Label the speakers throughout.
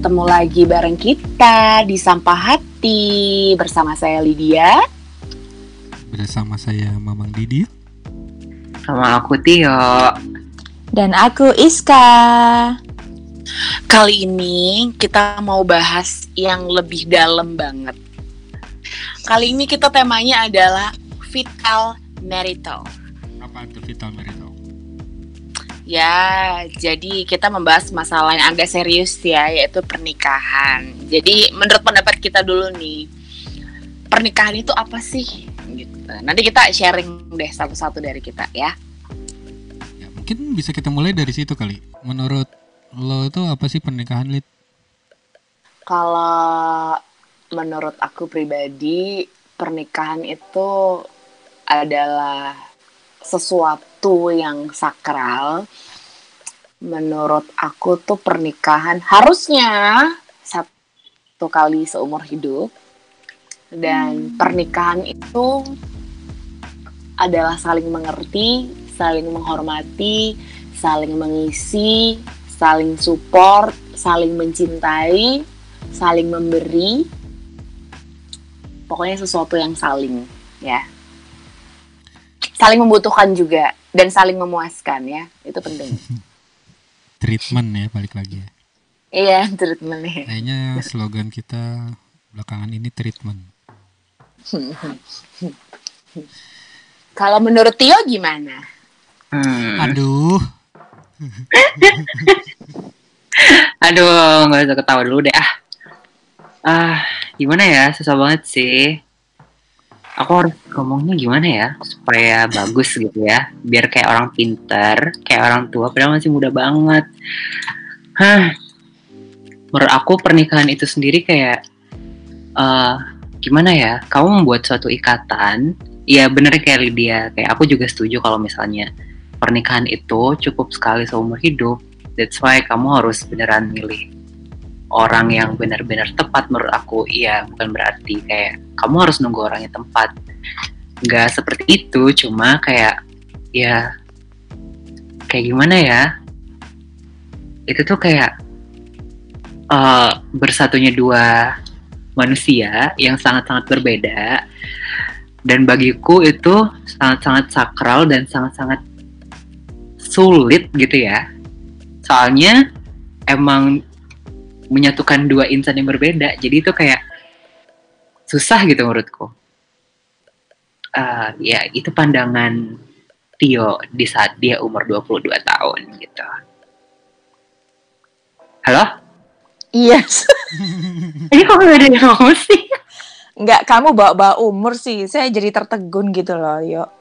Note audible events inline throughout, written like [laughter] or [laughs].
Speaker 1: ketemu lagi bareng kita di Sampah Hati bersama saya Lydia.
Speaker 2: Bersama saya Mamang Didi.
Speaker 3: Sama aku Tio.
Speaker 4: Dan aku Iska.
Speaker 1: Kali ini kita mau bahas yang lebih dalam banget. Kali ini kita temanya adalah vital marital.
Speaker 2: Apa itu vital marital?
Speaker 1: Ya, jadi kita membahas masalah yang agak serius ya, yaitu pernikahan. Jadi menurut pendapat kita dulu nih, pernikahan itu apa sih? Gitu. Nanti kita sharing deh satu-satu dari kita ya.
Speaker 2: Ya, mungkin bisa kita mulai dari situ kali. Menurut lo itu apa sih pernikahan, Lid?
Speaker 1: Kalau menurut aku pribadi, pernikahan itu adalah sesuatu yang sakral. Menurut aku tuh pernikahan harusnya satu kali seumur hidup. Dan pernikahan itu adalah saling mengerti, saling menghormati, saling mengisi, saling support, saling mencintai, saling memberi. Pokoknya sesuatu yang saling, ya saling membutuhkan juga dan saling memuaskan ya itu penting [laughs]
Speaker 2: treatment ya balik lagi ya
Speaker 1: iya treatment ya
Speaker 2: kayaknya slogan kita belakangan ini treatment
Speaker 1: kalau menurut Tio gimana
Speaker 3: Hmm.
Speaker 2: aduh [laughs]
Speaker 3: Aduh, nggak usah ketawa dulu deh ah. Ah, gimana ya? Susah banget sih. Aku harus ngomongnya gimana ya supaya bagus gitu ya, biar kayak orang pinter, kayak orang tua, padahal masih muda banget. Hah, menurut aku pernikahan itu sendiri kayak eh gimana ya? Kamu membuat suatu ikatan, ya bener kayak Lydia, kayak aku juga setuju kalau misalnya pernikahan itu cukup sekali seumur hidup. That's why kamu harus beneran milih orang yang benar-benar tepat menurut aku. Iya, bukan berarti kayak kamu harus nunggu orangnya tempat. Nggak seperti itu, cuma kayak ya kayak gimana ya? Itu tuh kayak eh, bersatunya dua manusia yang sangat-sangat berbeda dan bagiku itu sangat-sangat sakral dan sangat-sangat sulit gitu ya soalnya emang menyatukan dua insan yang berbeda jadi itu kayak susah gitu menurutku Eh, ya itu pandangan Tio di saat dia umur 22 tahun gitu halo
Speaker 4: Iya. [laughs]
Speaker 3: ini kok gak ada yang ngomong sih
Speaker 4: Enggak, kamu bawa-bawa umur sih. Saya jadi tertegun gitu loh, yuk.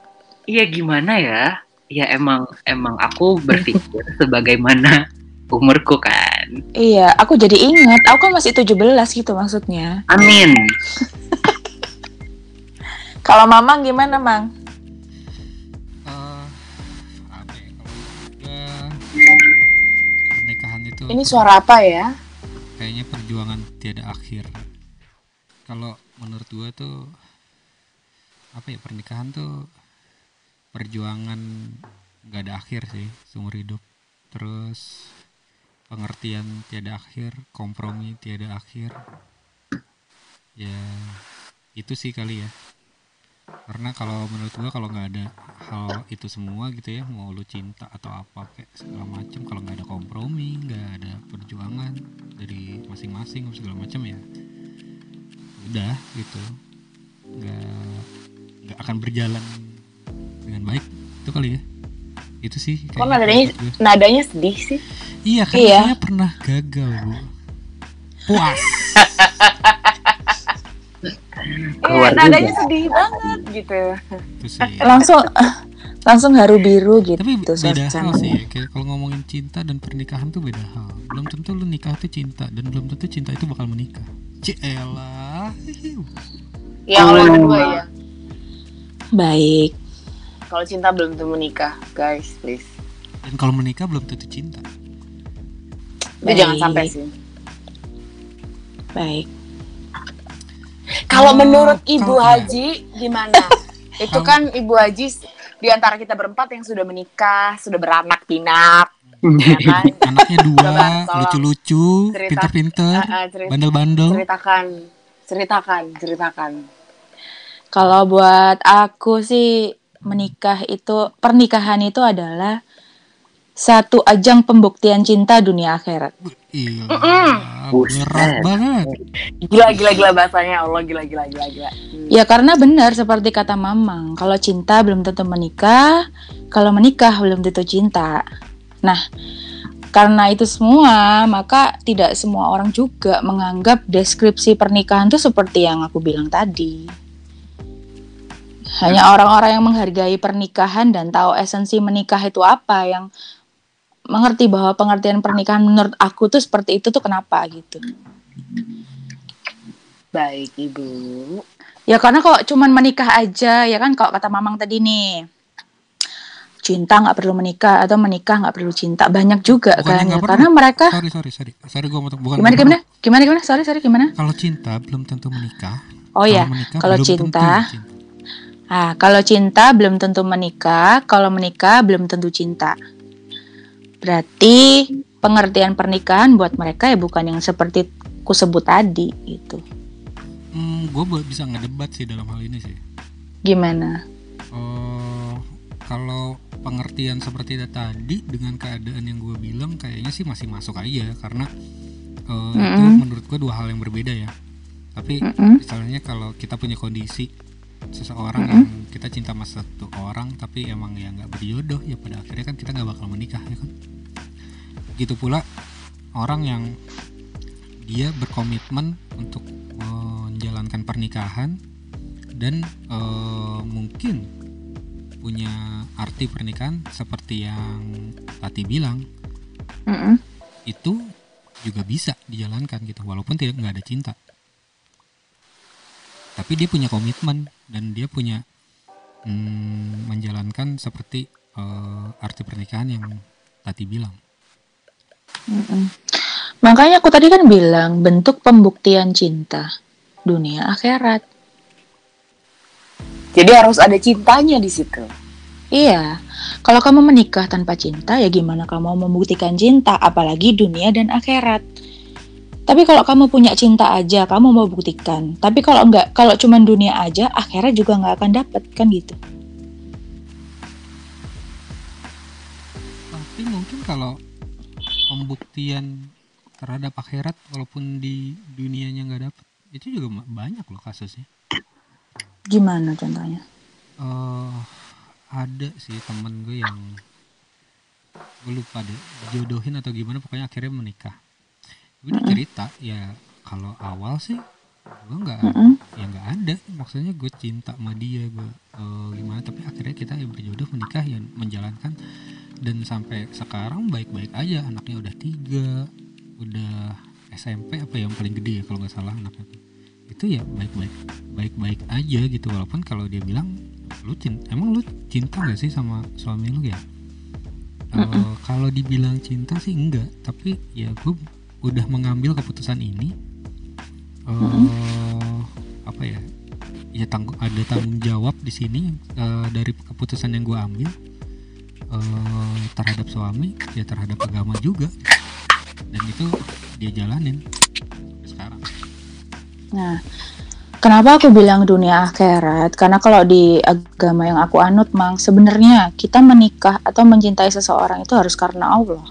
Speaker 3: Iya gimana ya? Ya emang emang aku berpikir [laughs] sebagaimana umurku kan.
Speaker 4: Iya, aku jadi ingat. Aku kan masih 17 gitu maksudnya.
Speaker 3: Amin. [laughs]
Speaker 4: Kalau Mamang gimana, Mang?
Speaker 2: Eh, ya pernikahan itu
Speaker 1: ini suara apa ya
Speaker 2: kayaknya perjuangan tiada akhir kalau menurut gua tuh apa ya pernikahan tuh perjuangan nggak ada akhir sih seumur hidup terus pengertian tiada akhir kompromi tiada akhir. Ya itu sih kali ya. Karena kalau menurut gua kalau nggak ada hal itu semua gitu ya mau lu cinta atau apa kayak segala macam kalau nggak ada kompromi nggak ada perjuangan dari masing-masing segala macam ya udah gitu. Nggak nggak akan berjalan dengan baik. Itu kali ya. Itu sih
Speaker 1: kok nadanya nadanya sedih sih
Speaker 2: iya kan
Speaker 4: Iya.
Speaker 2: saya pernah gagal bu puas
Speaker 1: iya nadanya
Speaker 3: juga.
Speaker 1: sedih banget gitu
Speaker 2: itu sih
Speaker 4: Langsung langsung haru biru gitu.
Speaker 2: tapi beda hal sih ya. Kayak kalau ngomongin cinta dan pernikahan tuh beda hal belum tentu lu nikah tuh cinta dan belum tentu cinta itu bakal menikah Cielah
Speaker 1: yang
Speaker 3: Oh.
Speaker 1: ya
Speaker 4: Baik.
Speaker 1: kalau cinta belum tentu menikah guys please
Speaker 2: dan kalau menikah belum tentu cinta
Speaker 1: itu jangan sampai sih
Speaker 4: Baik.
Speaker 1: kalau
Speaker 2: Oh,
Speaker 1: menurut ibu haji gimana [laughs] itu kan ibu haji di antara kita berempat yang sudah menikah sudah beranak pinak ya kan? [laughs]
Speaker 2: Anaknya dua, lucu-lucu, pinter-pinter,
Speaker 1: Ah, ah, cerita-
Speaker 2: bandel-bandel.
Speaker 1: ceritakan, ceritakan, ceritakan.
Speaker 4: Kalau buat aku sih menikah itu pernikahan itu adalah satu ajang pembuktian cinta dunia akhirat.
Speaker 2: Iya, berat banget.
Speaker 1: Gila, gila, gila bahasanya. Allah, gila, gila, gila, gila. Hmm.
Speaker 4: Ya karena benar seperti kata Mamang, kalau cinta belum tentu menikah, kalau menikah belum tentu cinta. Nah, karena itu semua, maka tidak semua orang juga menganggap deskripsi pernikahan itu seperti yang aku bilang tadi. Hanya orang-orang yang menghargai pernikahan dan tahu esensi menikah itu apa yang mengerti bahwa pengertian pernikahan menurut aku tuh seperti itu tuh kenapa gitu.
Speaker 1: Baik, Ibu.
Speaker 4: Ya karena kalau cuman menikah aja ya kan kalau kata Mamang tadi nih cinta nggak perlu menikah atau menikah nggak perlu cinta banyak juga
Speaker 2: Bukannya
Speaker 4: kan
Speaker 2: nggak
Speaker 4: ya karena mereka
Speaker 2: Sorry, sorry, sorry. Sorry gue mau bukan.
Speaker 4: gimana gimana gimana gimana sorry sorry gimana.
Speaker 2: Kalau cinta belum tentu menikah.
Speaker 4: oh ya
Speaker 2: menikah
Speaker 4: kalau
Speaker 2: tentu
Speaker 4: cinta
Speaker 2: cinta.
Speaker 4: ah kalau cinta belum tentu menikah kalau menikah belum tentu cinta berarti pengertian pernikahan buat mereka ya bukan yang seperti ku sebut tadi gitu
Speaker 2: Hmm, gue bisa ngedebat sih dalam hal ini sih.
Speaker 4: gimana
Speaker 2: Eh, kalau pengertian seperti itu tadi dengan keadaan yang gue bilang kayaknya sih masih masuk aja karena eh, itu
Speaker 4: Mm-mm.
Speaker 2: menurut gue dua hal yang berbeda ya. Tapi
Speaker 4: Mm-mm.
Speaker 2: misalnya kalau kita punya kondisi seseorang
Speaker 4: Mm-mm.
Speaker 2: yang kita cinta sama satu orang tapi emang ya nggak berjodoh ya pada akhirnya kan kita nggak bakal menikah ya kan. Begitu pula orang yang dia berkomitmen untuk menjalankan pernikahan dan eh, mungkin punya arti pernikahan seperti yang Tati bilang
Speaker 4: Mm-mm.
Speaker 2: itu juga bisa dijalankan gitu walaupun tidak nggak ada cinta tapi dia punya komitmen dan dia punya mm, menjalankan seperti eh, arti pernikahan yang Tati bilang
Speaker 4: Mm-mm. Makanya aku tadi kan bilang bentuk pembuktian cinta dunia akhirat.
Speaker 1: Jadi harus ada cintanya di situ.
Speaker 4: Iya, kalau kamu menikah tanpa cinta ya gimana kamu mau membuktikan cinta apalagi dunia dan akhirat. Tapi kalau kamu punya cinta aja kamu mau buktikan. Tapi kalau enggak, kalau cuma dunia aja akhirat juga nggak akan dapet kan gitu.
Speaker 2: tapi mungkin kalau pembuktian terhadap akhirat walaupun di dunianya nggak dapet itu juga banyak loh kasusnya
Speaker 4: Gimana contohnya?
Speaker 2: eh ada sih temen gue yang gue lupa deh dijodohin atau gimana pokoknya akhirnya menikah gue cerita ya kalau awal sih gue nggak
Speaker 4: Mm-mm.
Speaker 2: ya nggak ada. Maksudnya gue cinta sama dia gue eh, gimana tapi akhirnya kita ya berjodoh menikah ya menjalankan. Dan sampai sekarang baik-baik aja anaknya udah tiga udah SMP apa yang paling gede ya kalau nggak salah anaknya itu ya baik-baik baik-baik aja gitu. Walaupun kalau dia bilang lu cinta emang lu cinta gak sih sama suami lu ya? Eh, kalau dibilang cinta sih enggak tapi ya gue udah mengambil keputusan ini eh apa ya ya tanggung ada tanggung jawab di sini eh, dari keputusan yang gue ambil eh, terhadap suami ya terhadap agama juga dan itu dia jalanin sekarang
Speaker 4: Nah, kenapa aku bilang dunia akhirat? Karena kalau di agama yang aku anut, Mang, sebenarnya kita menikah atau mencintai seseorang itu harus karena Allah.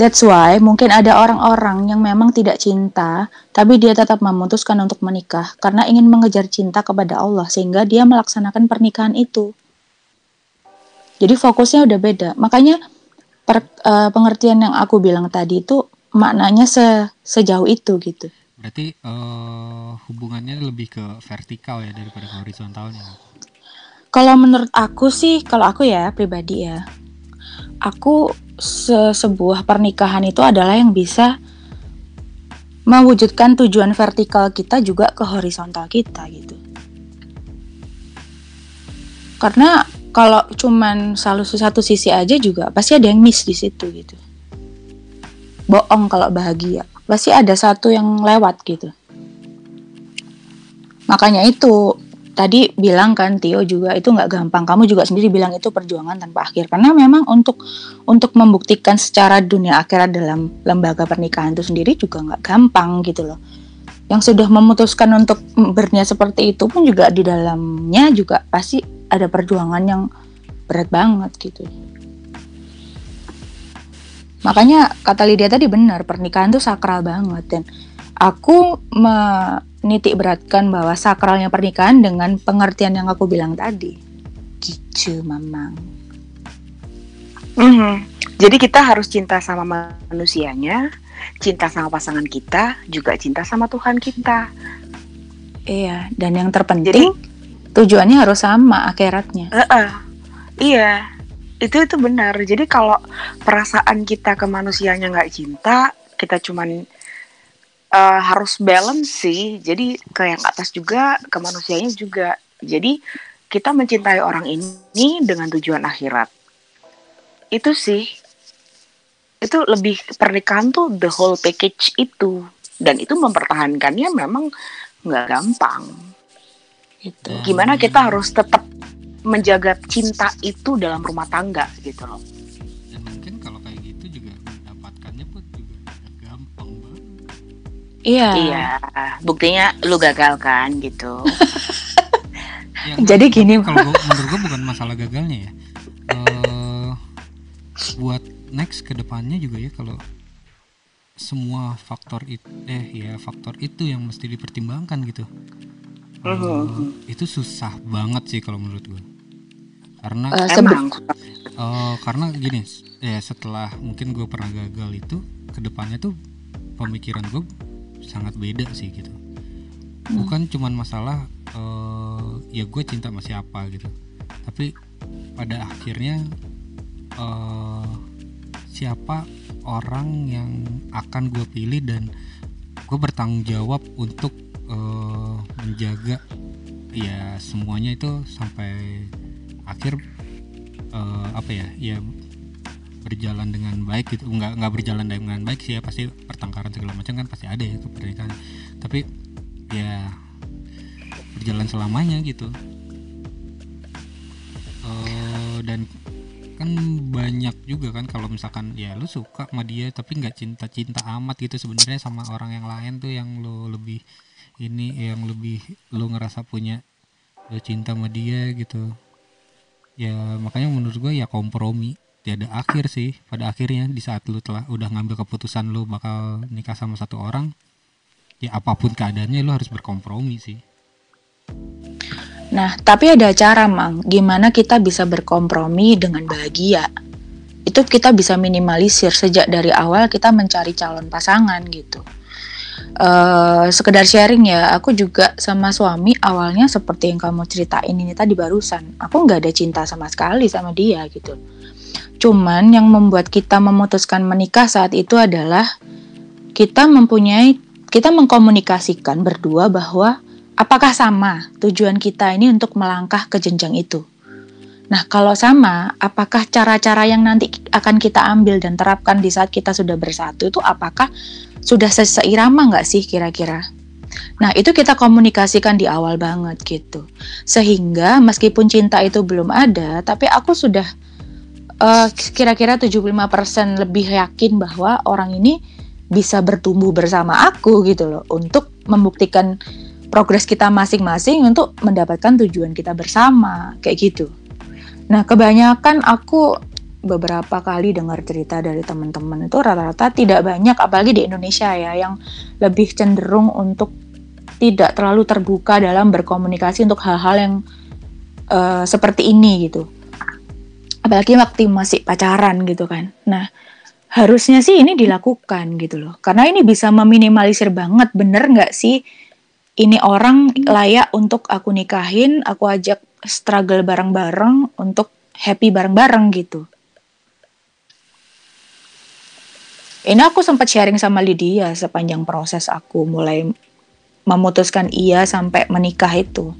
Speaker 4: That's why mungkin ada orang-orang yang memang tidak cinta, tapi dia tetap memutuskan untuk menikah karena ingin mengejar cinta kepada Allah sehingga dia melaksanakan pernikahan itu. Jadi fokusnya udah beda. Makanya per- eh, pengertian yang aku bilang tadi itu maknanya se- sejauh itu gitu.
Speaker 2: berarti eh, hubungannya lebih ke vertikal ya daripada ke horizontalnya
Speaker 4: Kalau menurut aku sih, kalau aku ya pribadi ya, aku se- sebuah pernikahan itu adalah yang bisa mewujudkan tujuan vertikal kita juga ke horizontal kita gitu. Karena kalau cuman selalu satu sisi aja juga pasti ada yang miss di situ gitu. Bohong kalau bahagia, pasti ada satu yang lewat gitu. Makanya itu tadi bilang kan Tio juga itu nggak gampang. Kamu juga sendiri bilang itu perjuangan tanpa akhir. Karena memang untuk untuk membuktikan secara dunia akhirat dalam lembaga pernikahan itu sendiri juga nggak gampang gitu loh. Yang sudah memutuskan untuk berniat seperti itu pun juga di dalamnya juga pasti ada perjuangan yang berat banget gitu. Makanya kata Lydia tadi benar, pernikahan itu sakral banget dan aku menitik beratkan bahwa sakralnya pernikahan dengan pengertian yang aku bilang tadi. Gitu, Mamang.
Speaker 1: Mhm. Jadi kita harus cinta sama manusianya, cinta sama pasangan kita, juga cinta sama Tuhan kita.
Speaker 4: Iya, dan yang terpenting tujuannya harus sama akhiratnya.
Speaker 1: Heeh. Iya, itu itu benar. Jadi kalau perasaan kita ke manusianya nggak cinta, kita cuman eh, harus balance sih. Jadi ke yang atas juga, ke manusianya juga. Jadi kita mencintai orang ini dengan tujuan akhirat. Itu sih. Itu lebih pernikahan tuh the whole package itu. Dan itu mempertahankannya memang nggak gampang. Gitu.
Speaker 2: Dan-
Speaker 1: Gimana kita harus tetap menjaga cinta itu dalam rumah tangga gitu loh.
Speaker 4: Iya.
Speaker 1: Iya, buktinya lu gagal kan gitu. [laughs]
Speaker 2: Ya, [laughs]
Speaker 4: Jadi
Speaker 2: enggak,
Speaker 4: gini,
Speaker 2: kalau gua, menurut gua bukan masalah gagalnya ya Eh, buat next ke depannya juga ya kalau semua faktor itu eh ya faktor itu yang mesti dipertimbangkan gitu Eh,
Speaker 1: Mhm.
Speaker 2: itu susah banget sih kalau menurut gua karena
Speaker 4: sebe-
Speaker 1: Emang.
Speaker 2: Eh, karena gini, ya setelah mungkin gue pernah gagal itu, ke depannya tuh pemikiran gue sangat beda sih gitu. Bukan cuman masalah eh, ya gue cinta sama siapa gitu, tapi pada akhirnya eh, siapa orang yang akan gue pilih dan gue bertanggung jawab untuk eh, menjaga ya semuanya itu sampai akhir eh, apa ya ya berjalan dengan baik gitu. Nggak nggak berjalan dengan baik sih ya pasti pertengkaran segala macam kan pasti ada ya ke pernikahan. Tapi ya berjalan selamanya gitu. Eh, dan kan banyak juga kan kalau misalkan ya lu suka sama dia tapi nggak cinta cinta amat gitu sebenarnya sama orang yang lain tuh yang lu lebih ini yang lebih lu ngerasa punya eh, cinta sama dia gitu. Ya makanya menurut gue ya kompromi tiada akhir sih pada akhirnya di saat lu telah udah ngambil keputusan lu bakal nikah sama satu orang ya apa pun keadaannya lu harus berkompromi sih
Speaker 4: Nah, tapi ada cara, Mang. Gimana kita bisa berkompromi dengan bahagia? Itu kita bisa minimalisir sejak dari awal kita mencari calon pasangan gitu. eh sekedar sharing ya, aku juga sama suami awalnya seperti yang kamu ceritain ini tadi barusan. Aku nggak ada cinta sama sekali sama dia gitu. Cuman yang membuat kita memutuskan menikah saat itu adalah kita mempunyai, kita mengkomunikasikan berdua bahwa apakah sama tujuan kita ini untuk melangkah ke jenjang itu. Nah, kalau sama, apakah cara-cara yang nanti akan kita ambil dan terapkan di saat kita sudah bersatu itu apakah sudah se- seirama nggak sih kira-kira? Nah, itu kita komunikasikan di awal banget gitu. Sehingga meskipun cinta itu belum ada, tapi aku sudah eh, kira-kira 75% lebih yakin bahwa orang ini bisa bertumbuh bersama aku gitu loh untuk membuktikan progres kita masing-masing untuk mendapatkan tujuan kita bersama kayak gitu. Nah, kebanyakan aku beberapa kali dengar cerita dari teman-teman itu rata-rata tidak banyak apalagi di Indonesia ya yang lebih cenderung untuk tidak terlalu terbuka dalam berkomunikasi untuk hal-hal yang eh, seperti ini gitu. Apalagi waktu masih pacaran gitu kan. Nah, harusnya sih ini dilakukan gitu loh. Karena ini bisa meminimalisir banget bener nggak sih ini orang layak untuk aku nikahin, aku ajak struggle bareng-bareng untuk happy bareng-bareng gitu. Ini aku sempat sharing sama Lydia sepanjang proses aku mulai memutuskan iya sampai menikah itu.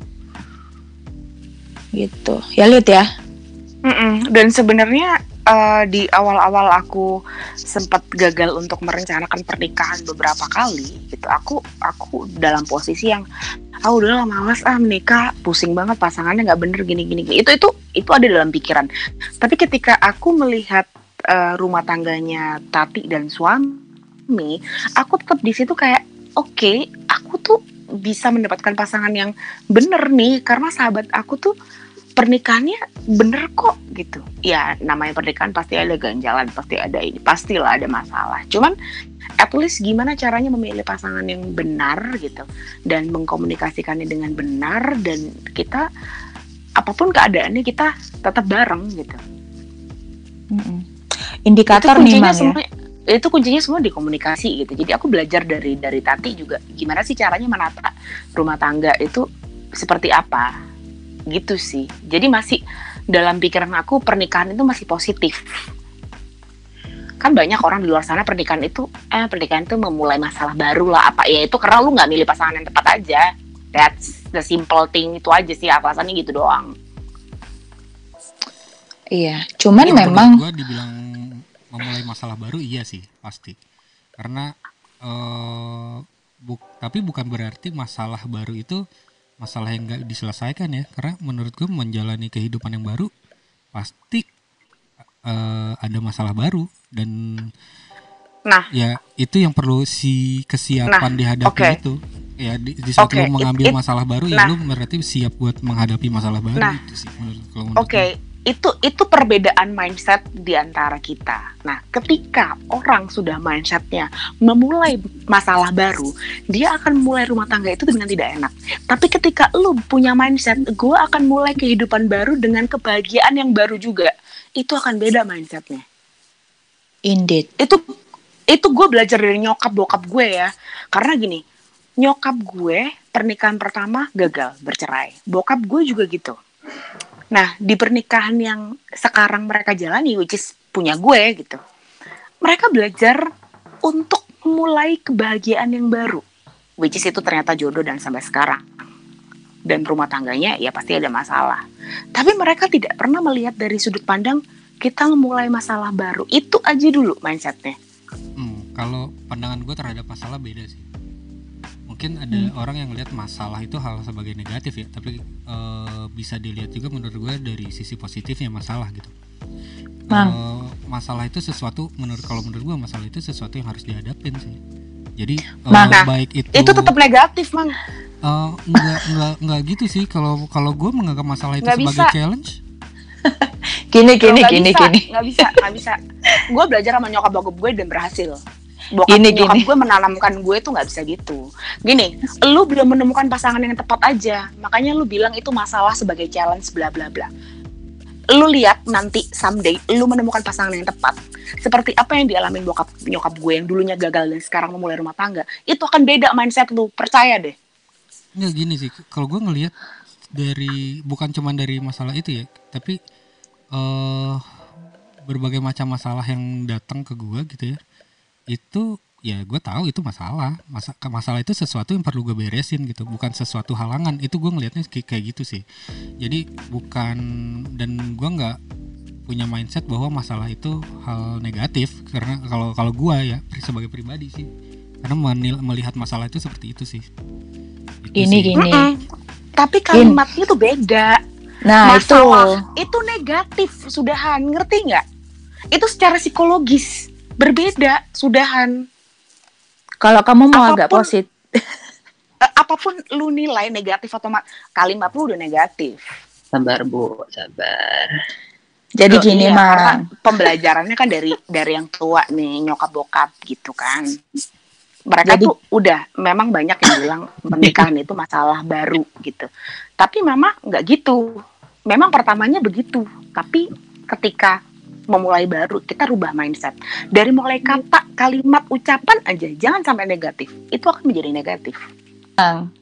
Speaker 4: Gitu. Ya lihat ya.
Speaker 1: Mm-mm. Dan sebenarnya eh, di awal-awal aku sempat gagal untuk merencanakan pernikahan beberapa kali gitu aku aku dalam posisi yang ah udah lah malas ah menikah pusing banget pasangannya nggak bener gini gini gini. itu itu itu ada dalam pikiran tapi ketika aku melihat eh, rumah tangganya Tati dan suami aku tetap di situ kayak oke aku tuh bisa mendapatkan pasangan yang bener nih karena sahabat aku tuh pernikahannya bener kok gitu. Ya namanya pernikahan pasti ada ganjalan pasti ada ini pastilah ada masalah. Cuman at least gimana caranya memilih pasangan yang benar gitu. Dan mengkomunikasikannya dengan benar dan kita apa pun keadaannya kita tetap bareng gitu.
Speaker 4: Mm-mm. Indikator
Speaker 1: itu
Speaker 4: nih
Speaker 1: kuncinya
Speaker 4: ya.
Speaker 1: semua itu kuncinya semua di komunikasi gitu. Jadi aku belajar dari dari Tati juga gimana sih caranya menata rumah tangga itu seperti apa gitu sih. Jadi masih dalam pikiran aku pernikahan itu masih positif. Kan banyak orang di luar sana pernikahan itu eh pernikahan itu memulai masalah baru lah. Apa ya itu karena lu nggak milih pasangan yang tepat aja. That's the simple thing itu aja sih alasannya gitu doang.
Speaker 4: Iya, cuman
Speaker 2: menurut
Speaker 4: memang
Speaker 2: gua dibilang memulai masalah baru iya sih pasti. Karena eh buk tapi bukan berarti masalah baru itu masalah yang nggak diselesaikan ya karena menurut gue menjalani kehidupan yang baru pasti eh, ada masalah baru dan
Speaker 1: nah
Speaker 2: ya itu yang perlu si kesiapan dihadapi
Speaker 1: oke.
Speaker 2: itu ya di, di saat
Speaker 1: Oke,
Speaker 2: lu mengambil
Speaker 1: it- it-
Speaker 2: masalah baru
Speaker 1: nah.
Speaker 2: ya lu berarti siap buat menghadapi masalah baru
Speaker 1: Nah,
Speaker 2: itu sih menurut kalau menurut
Speaker 1: Oke,
Speaker 2: gue.
Speaker 1: Itu itu perbedaan mindset di antara kita. Nah, ketika orang sudah mindsetnya memulai masalah baru, dia akan mulai rumah tangga itu dengan tidak enak. Tapi ketika lu punya mindset, gue akan mulai kehidupan baru dengan kebahagiaan yang baru juga, itu akan beda mindsetnya.
Speaker 4: indeed.
Speaker 1: Itu itu gue belajar dari nyokap bokap gue ya, karena gini, nyokap gue pernikahan pertama gagal bercerai, bokap gue juga gitu. Nah, di pernikahan yang sekarang mereka jalani, which is punya gue gitu, mereka belajar untuk mulai kebahagiaan yang baru, which is itu ternyata jodoh dan sampai sekarang. Dan rumah tangganya ya pasti ada masalah. Tapi mereka tidak pernah melihat dari sudut pandang kita memulai masalah baru. Itu aja dulu mindsetnya.
Speaker 2: Hmm, kalau pandangan gue terhadap masalah beda sih. Mungkin ada
Speaker 1: Hmm.
Speaker 2: orang yang lihat masalah itu hal sebagai negatif ya, tapi eh, bisa dilihat juga menurut gue dari sisi positifnya masalah gitu.
Speaker 4: Mang.
Speaker 2: Eh, masalah itu sesuatu menurut kalau menurut gue masalah itu sesuatu yang harus dihadapin sih. Jadi eh,
Speaker 1: Mang. Nah,
Speaker 2: baik itu
Speaker 1: Itu tetap negatif, Mang.
Speaker 2: eh, enggak enggak enggak gitu sih kalau kalau gue menganggap masalah itu
Speaker 1: Nggak
Speaker 2: sebagai
Speaker 1: bisa.
Speaker 2: challenge. [laughs]
Speaker 4: Gini gini
Speaker 1: Nggak
Speaker 4: gini
Speaker 1: bisa,
Speaker 4: gini.
Speaker 1: nggak bisa nggak bisa gue belajar sama nyokap bokap gue dan berhasil bokap
Speaker 4: Gini,
Speaker 1: nyokap
Speaker 4: gini.
Speaker 1: gue menanamkan gue tuh nggak bisa gitu. Gini lu belum menemukan pasangan yang tepat aja. Makanya lu bilang itu masalah sebagai challenge bla bla bla. Lu lihat nanti someday lu menemukan pasangan yang tepat seperti apa yang dialami bokap nyokap gue yang dulunya gagal dan sekarang memulai rumah tangga itu akan beda mindset lu. Percaya deh.
Speaker 2: Enggak gini sih, kalau gue ngelihat dari bukan cuman dari masalah itu ya, tapi eh berbagai macam masalah yang datang ke gue gitu ya, itu ya gue tahu itu masalah, masa masalah itu sesuatu yang perlu gue beresin gitu, bukan sesuatu halangan. Itu gue ngelihatnya kayak, gitu sih. Jadi bukan dan gue nggak punya mindset bahwa masalah itu hal negatif karena kalau kalau gue ya sebagai pribadi sih karena menil- melihat masalah itu seperti itu sih. Gitu
Speaker 4: Gini
Speaker 2: sih.
Speaker 4: gini.
Speaker 1: Mm-mm. tapi kalimatnya tuh beda
Speaker 4: Nah
Speaker 1: masalah
Speaker 4: itu
Speaker 1: itu negatif sudahan ngerti nggak itu secara psikologis berbeda sudahan.
Speaker 4: Kalau kamu mau agak
Speaker 1: apapun-
Speaker 4: positif. [laughs]
Speaker 1: Eh, apa pun lu nilai negatif atau ma- kalimat lu udah negatif.
Speaker 3: Sabar bu, sabar.
Speaker 4: Jadi
Speaker 1: Loh,
Speaker 4: gini
Speaker 1: iya, karena pembelajarannya kan dari dari yang tua nih nyokap bokap gitu kan. Mereka
Speaker 4: Jadi-
Speaker 1: tuh udah memang banyak yang bilang pernikahan itu masalah baru gitu. Tapi mama nggak gitu. Memang pertamanya begitu. Tapi ketika memulai baru kita rubah mindset dari mulai kata kalimat ucapan aja jangan sampai negatif itu akan menjadi negatif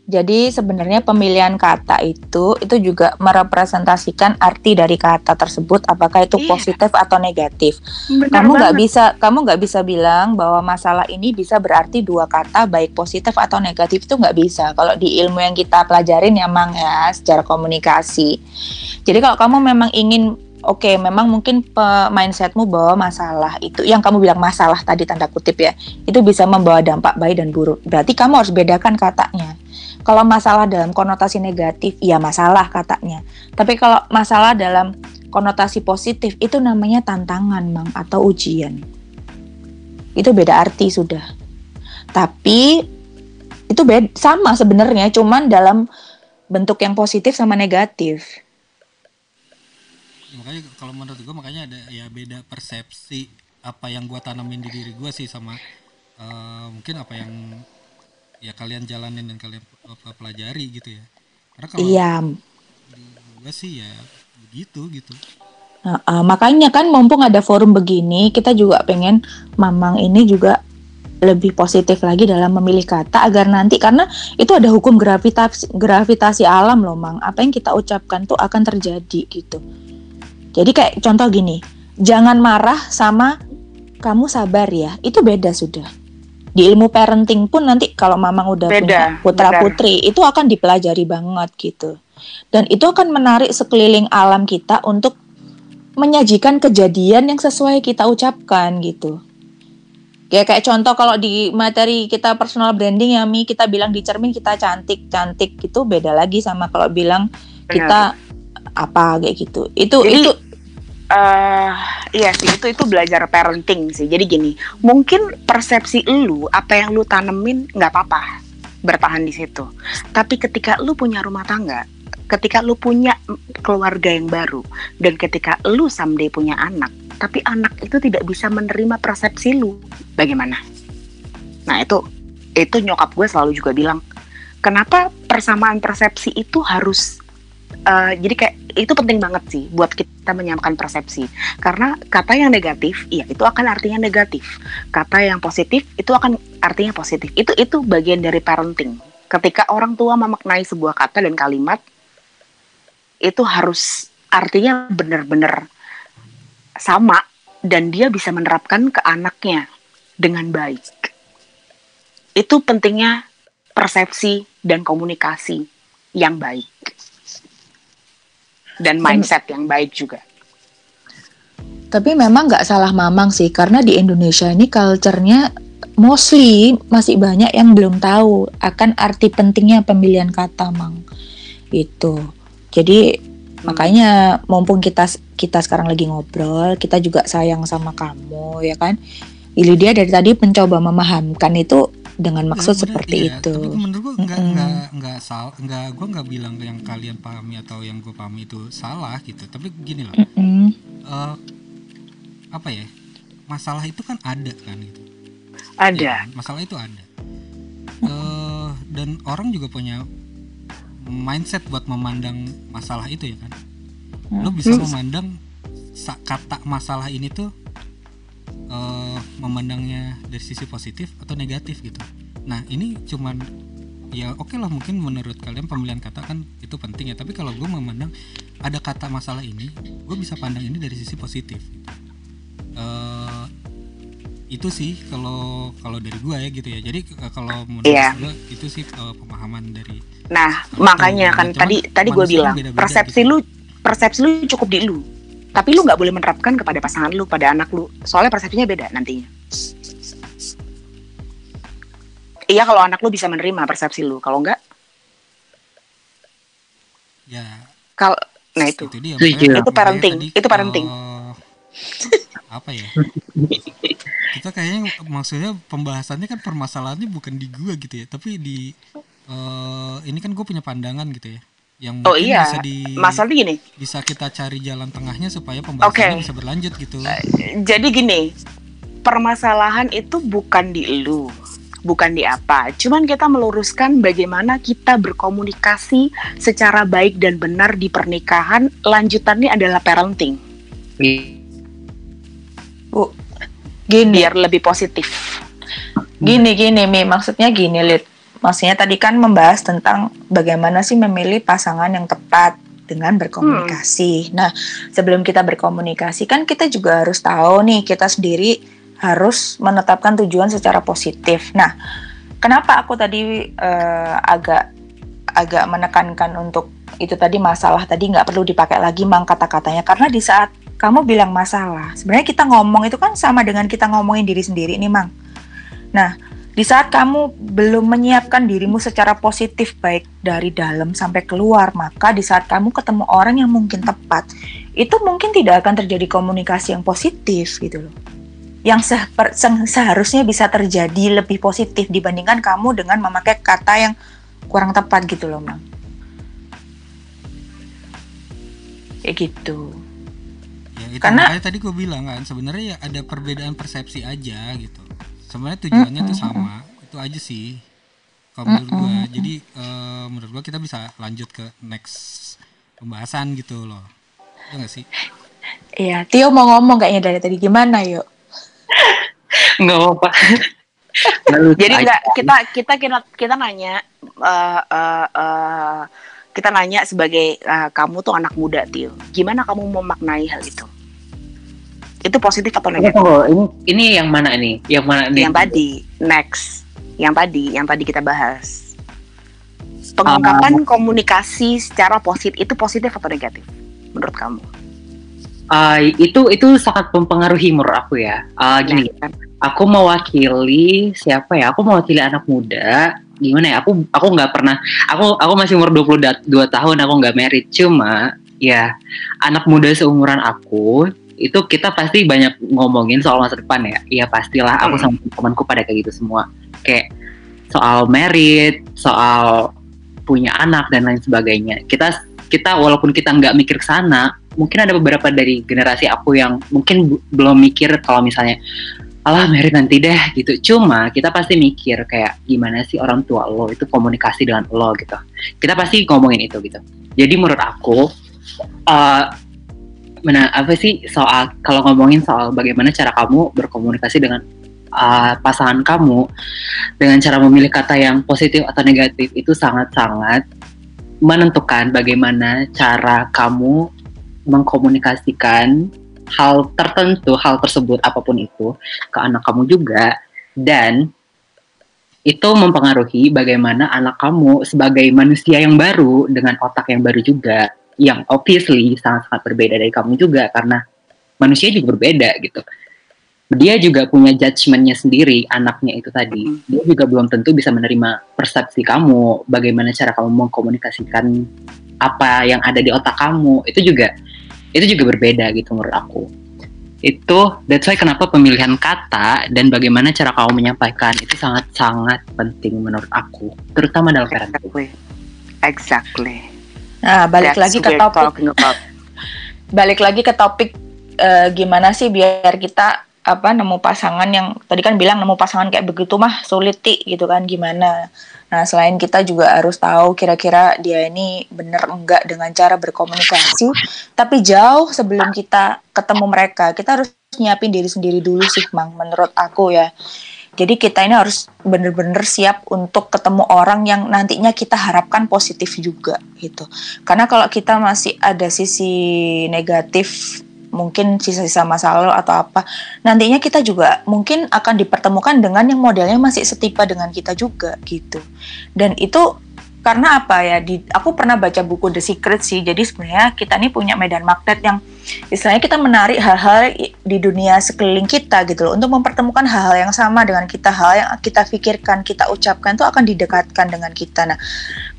Speaker 4: Jadi sebenarnya pemilihan kata itu itu juga merepresentasikan arti dari kata tersebut apakah itu
Speaker 1: Iya.
Speaker 4: positif atau negatif.
Speaker 1: Benar
Speaker 4: kamu nggak bisa kamu nggak bisa bilang bahwa masalah ini bisa berarti dua kata baik positif atau negatif itu nggak bisa. Kalau di ilmu yang kita pelajarin ya mang ya secara komunikasi. Jadi kalau kamu memang ingin oke memang mungkin mindsetmu bahwa masalah itu yang kamu bilang masalah tadi tanda kutip ya itu bisa membawa dampak baik dan buruk. Berarti kamu harus bedakan katanya. Kalau masalah dalam konotasi negatif ya masalah katanya. Tapi kalau masalah dalam konotasi positif itu namanya tantangan mang atau ujian. Itu beda arti sudah. Tapi itu beda sama sebenarnya cuman dalam bentuk yang positif sama negatif
Speaker 2: makanya kalau menurut gue makanya ada ya beda persepsi apa yang gue tanamin di diri gue sih sama eh, mungkin apa yang ya kalian jalanin dan kalian pe- pelajari gitu ya karena kalau
Speaker 4: iya
Speaker 2: di gue sih ya begitu gitu
Speaker 4: Nah, uh, makanya kan mumpung ada forum begini, kita juga pengen Mamang ini juga lebih positif lagi dalam memilih kata agar nanti karena itu ada hukum gravitasi gravitasi alam loh, Mang. Apa yang kita ucapkan tuh akan terjadi gitu. Jadi kayak contoh gini, jangan marah sama kamu sabar ya. Itu beda sudah. Di ilmu parenting pun nanti kalau Mamang udah
Speaker 1: Beda,
Speaker 4: punya putra putri itu akan dipelajari banget gitu. Dan itu akan menarik sekeliling alam kita untuk menyajikan kejadian yang sesuai kita ucapkan gitu. Kayak kayak contoh kalau di materi kita personal branding ya Mi, kita bilang di cermin kita cantik, cantik gitu beda lagi sama kalau bilang kita apa kayak gitu. Itu
Speaker 1: Jadi,
Speaker 4: itu
Speaker 1: eh iya sih itu itu belajar parenting sih. Jadi gini, mungkin persepsi lu apa yang lu tanemin nggak apa-apa bertahan di situ. Tapi ketika lu punya rumah tangga, ketika lu punya keluarga yang baru dan ketika lu someday punya anak, tapi anak itu tidak bisa menerima persepsi lu, bagaimana? Nah, itu itu nyokap gue selalu juga bilang, kenapa persamaan persepsi itu harus eh, jadi kayak itu penting banget sih buat kita menyamakan persepsi. Karena kata yang negatif iya itu akan artinya negatif. Kata yang positif itu akan artinya positif. Itu itu bagian dari parenting. Ketika orang tua memaknai sebuah kata dan kalimat itu harus artinya benar-benar sama dan dia bisa menerapkan ke anaknya dengan baik. Itu pentingnya persepsi dan komunikasi yang baik dan mindset yang baik juga.
Speaker 4: Tapi memang nggak salah Mamang sih, karena di Indonesia ini culture-nya mostly masih banyak yang belum tahu akan arti pentingnya pemilihan kata, Mang. Itu. Jadi makanya mumpung kita kita sekarang lagi ngobrol, kita juga sayang sama kamu, ya kan? Lydia dari tadi mencoba memahamkan itu dengan maksud
Speaker 2: Ya, bener,
Speaker 4: seperti
Speaker 2: iya.
Speaker 4: itu.
Speaker 2: Tapi menurut gua nggak
Speaker 4: Mm-mm.
Speaker 2: nggak nggak salah, nggak gua nggak bilang yang kalian pahami atau yang gue pahami itu salah gitu. Tapi gini loh,
Speaker 4: Mm-mm.
Speaker 2: eh, apa ya? Masalah itu kan ada kan gitu.
Speaker 1: Ada.
Speaker 2: Ya, masalah itu ada. Eh, dan orang juga punya mindset buat memandang masalah itu ya kan. Lo bisa
Speaker 1: Hmm.
Speaker 2: memandang kata masalah ini tuh eh, memandangnya dari sisi positif atau negatif gitu. Nah ini cuman ya oke lah mungkin menurut kalian pemilihan kata kan itu penting ya. Tapi kalau gue memandang ada kata masalah ini, gue bisa pandang ini dari sisi positif. Gitu. Eh, itu sih kalau kalau dari gue ya gitu ya. Jadi kalau menurut
Speaker 1: Iya.
Speaker 2: gue itu sih eh, pemahaman dari
Speaker 1: Nah, makanya kan tadi tadi gue bilang
Speaker 2: beda-beda
Speaker 1: persepsi
Speaker 2: gitu.
Speaker 1: lu persepsi lu cukup di lu. Tapi lu nggak boleh menerapkan kepada pasangan lu, pada anak lu. Soalnya persepsinya beda nantinya. Iya kalau anak lu bisa menerima persepsi lu, kalau enggak,
Speaker 2: ya
Speaker 1: kalau nah itu.
Speaker 2: itu dia makanya-
Speaker 1: Itu parenting,
Speaker 2: tadi,
Speaker 1: itu parenting.
Speaker 2: eh, apa ya kita kayaknya maksudnya pembahasannya kan permasalahannya bukan di gua gitu ya tapi di eh, ini kan gue punya pandangan gitu ya yang
Speaker 1: Oh
Speaker 2: mungkin
Speaker 1: iya,
Speaker 2: bisa di
Speaker 1: masalahnya gini.
Speaker 2: bisa kita cari jalan tengahnya supaya pembahasannya
Speaker 1: Oke.
Speaker 2: bisa berlanjut gitu
Speaker 1: Jadi gini, permasalahan itu bukan di lu, bukan di apa. Cuman kita meluruskan bagaimana kita berkomunikasi secara baik dan benar di pernikahan. Lanjutannya adalah parenting,
Speaker 4: Bu, gini.
Speaker 1: biar lebih positif.
Speaker 4: Gini gini Mi, maksudnya gini Lid. Maksudnya tadi kan membahas tentang bagaimana sih memilih pasangan yang tepat dengan berkomunikasi. Nah, sebelum kita berkomunikasi kan kita juga harus tahu nih kita sendiri harus menetapkan tujuan secara positif. Nah, kenapa aku tadi eh, agak agak menekankan untuk itu tadi masalah tadi nggak perlu dipakai lagi mang kata-katanya karena di saat kamu bilang masalah sebenarnya kita ngomong itu kan sama dengan kita ngomongin diri sendiri nih mang nah di saat kamu belum menyiapkan dirimu secara positif baik dari dalam sampai keluar maka di saat kamu ketemu orang yang mungkin tepat itu mungkin tidak akan terjadi komunikasi yang positif gitu loh. Yang seper- se- seharusnya bisa terjadi lebih positif dibandingkan kamu dengan memakai kata yang kurang tepat gitu loh mang. Kayak gitu.
Speaker 2: Ya itu
Speaker 4: Karena-
Speaker 2: tadi gue bilang kan sebenarnya ya ada perbedaan persepsi aja gitu sebenarnya tujuannya tuh sama itu aja sih kalau menurut gue jadi eh, menurut gue kita bisa lanjut ke next pembahasan gitu loh ya nggak sih
Speaker 4: Iya, Tio mau ngomong kayaknya dari tadi gimana yuk? [laughs]
Speaker 3: nggak apa-apa [laughs] Nggak
Speaker 1: Jadi
Speaker 3: aja.
Speaker 1: enggak kita kita kita kita nanya eh, eh, eh, kita nanya sebagai eh, kamu tuh anak muda Tio. Gimana kamu memaknai hal itu? Itu positif atau negatif?
Speaker 3: tunggu. ini ini yang mana nih yang mana nih
Speaker 1: Yang tadi next, yang tadi yang tadi kita bahas. Pengungkapan komunikasi secara positif itu positif atau negatif menurut kamu?
Speaker 3: Ah, itu itu sangat mempengaruhi menurut aku ya Ah, gini
Speaker 1: Nah,
Speaker 3: aku mewakili siapa ya? Aku mewakili anak muda. Gimana ya? Aku aku nggak pernah. Aku aku masih umur 22 tahun. Aku nggak married. Cuma ya anak muda seumuran aku itu kita pasti banyak ngomongin soal masa depan ya. Iya pastilah. Aku sama temanku pada kayak gitu semua. Kayak soal married, soal punya anak dan lain sebagainya. Kita kita walaupun kita nggak mikir ke sana, mungkin ada beberapa dari generasi aku yang mungkin belum mikir kalau misalnya alah merit nanti deh gitu. Cuma kita pasti mikir kayak gimana sih orang tua lo itu komunikasi dengan lo gitu. Kita pasti ngomongin itu gitu. Jadi menurut aku eh mana apa sih soal kalau ngomongin soal bagaimana cara kamu berkomunikasi dengan eh, pasangan kamu dengan cara memilih kata yang positif atau negatif itu sangat-sangat menentukan bagaimana cara kamu mengkomunikasikan hal tertentu, hal tersebut apa pun itu ke anak kamu juga. Dan itu mempengaruhi bagaimana anak kamu sebagai manusia yang baru dengan otak yang baru juga yang obviously sangat-sangat berbeda dari kamu juga karena manusia juga berbeda gitu. Dia juga punya judgementnya sendiri anaknya itu tadi. Dia juga belum tentu bisa menerima persepsi kamu, bagaimana cara kamu mengkomunikasikan apa yang ada di otak kamu. Itu juga itu juga berbeda gitu menurut aku itu that's why kenapa pemilihan kata dan bagaimana cara kamu menyampaikan itu sangat-sangat penting menurut aku terutama dalam parenting
Speaker 1: Exactly. Exactly.
Speaker 4: Nah, balik
Speaker 1: That's
Speaker 4: lagi ke topik. [laughs] balik lagi ke topik eh, gimana sih biar kita apa nemu pasangan yang tadi kan bilang nemu pasangan kayak begitu mah sulit ti gitu kan gimana? Nah selain kita juga harus tahu kira-kira dia ini bener enggak dengan cara berkomunikasi tapi jauh sebelum kita ketemu mereka kita harus nyiapin diri sendiri dulu sih mang menurut aku ya jadi kita ini harus bener-bener siap untuk ketemu orang yang nantinya kita harapkan positif juga gitu. Karena kalau kita masih ada sisi negatif mungkin sisa-sisa masa lalu atau apa nantinya kita juga mungkin akan dipertemukan dengan yang modelnya masih setipe dengan kita juga gitu. Dan itu karena apa ya? Di aku pernah baca buku The Secret sih. Jadi sebenarnya kita ini punya medan magnet yang istilahnya kita menarik hal-hal di dunia sekeliling kita gitu loh. Untuk mempertemukan hal-hal yang sama dengan kita. Hal yang kita pikirkan kita ucapkan itu akan didekatkan dengan kita. Nah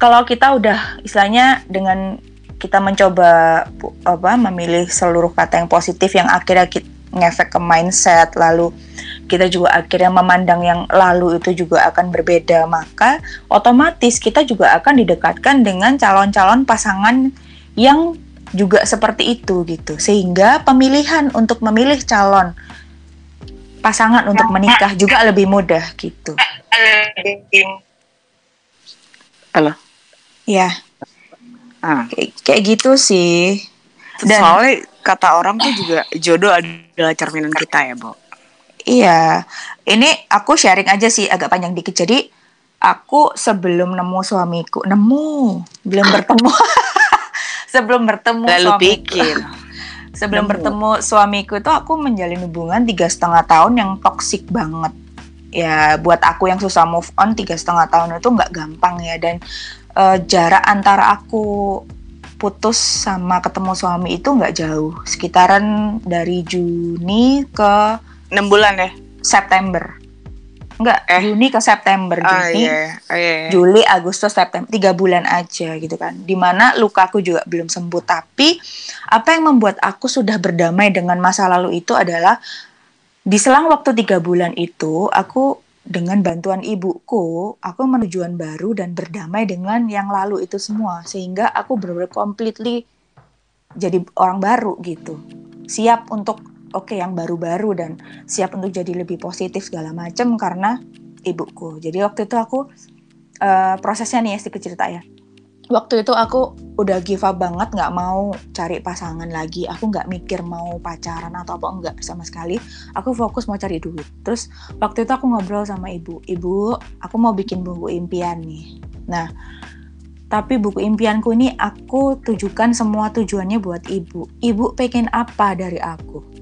Speaker 4: kalau kita udah istilahnya dengan kita mencoba apa memilih seluruh kata yang positif yang akhirnya kita ngefek ke mindset lalu kita juga akhirnya memandang yang lalu itu juga akan berbeda maka otomatis kita juga akan didekatkan dengan calon-calon pasangan yang juga seperti itu gitu sehingga pemilihan untuk memilih calon pasangan untuk menikah juga lebih mudah gitu
Speaker 1: Halo.
Speaker 4: ya
Speaker 1: Ah.
Speaker 4: kayak, kayak gitu sih Dan-
Speaker 1: Soalnya kata orang tuh juga jodoh adalah cerminan kita ya, Bo.
Speaker 4: Iya, ini aku sharing aja sih agak panjang dikit. Jadi aku sebelum nemu suamiku, nemu, belum bertemu. [laughs] sebelum bertemu
Speaker 1: Lalu
Speaker 4: suamiku.
Speaker 1: pikir. [laughs]
Speaker 4: Sebelum
Speaker 1: Nemu.
Speaker 4: bertemu suamiku itu aku menjalin hubungan tiga setengah tahun yang toksik banget. Ya buat aku yang susah move on tiga setengah tahun itu nggak gampang ya dan eh, jarak antara aku putus sama ketemu suami itu nggak jauh, sekitaran dari Juni ke
Speaker 1: 6 bulan ya?
Speaker 4: September. Enggak,
Speaker 1: Eh.
Speaker 4: Juni ke September.
Speaker 1: Oh
Speaker 4: Juni,
Speaker 1: iya. Oh, iya.
Speaker 4: Juli, Agustus, September, tiga bulan aja gitu kan. Di mana lukaku juga belum sembuh. Tapi apa yang membuat aku sudah berdamai dengan masa lalu itu adalah di selang waktu tiga bulan itu aku dengan bantuan ibuku, aku menujuan baru dan berdamai dengan yang lalu itu semua. Sehingga aku benar-benar completely jadi orang baru gitu. Siap untuk oke yang baru-baru dan siap untuk jadi lebih positif segala macam karena ibuku. Jadi waktu itu aku eh, prosesnya nih ya sedikit cerita ya. Waktu itu aku udah give up banget nggak mau cari pasangan lagi. Aku nggak mikir mau pacaran atau apa enggak sama sekali. Aku fokus mau cari duit. Terus waktu itu aku ngobrol sama ibu. Ibu, aku mau bikin buku impian nih. Nah, tapi buku impianku ini aku tujukan semua tujuannya buat ibu. Ibu pengen apa dari aku?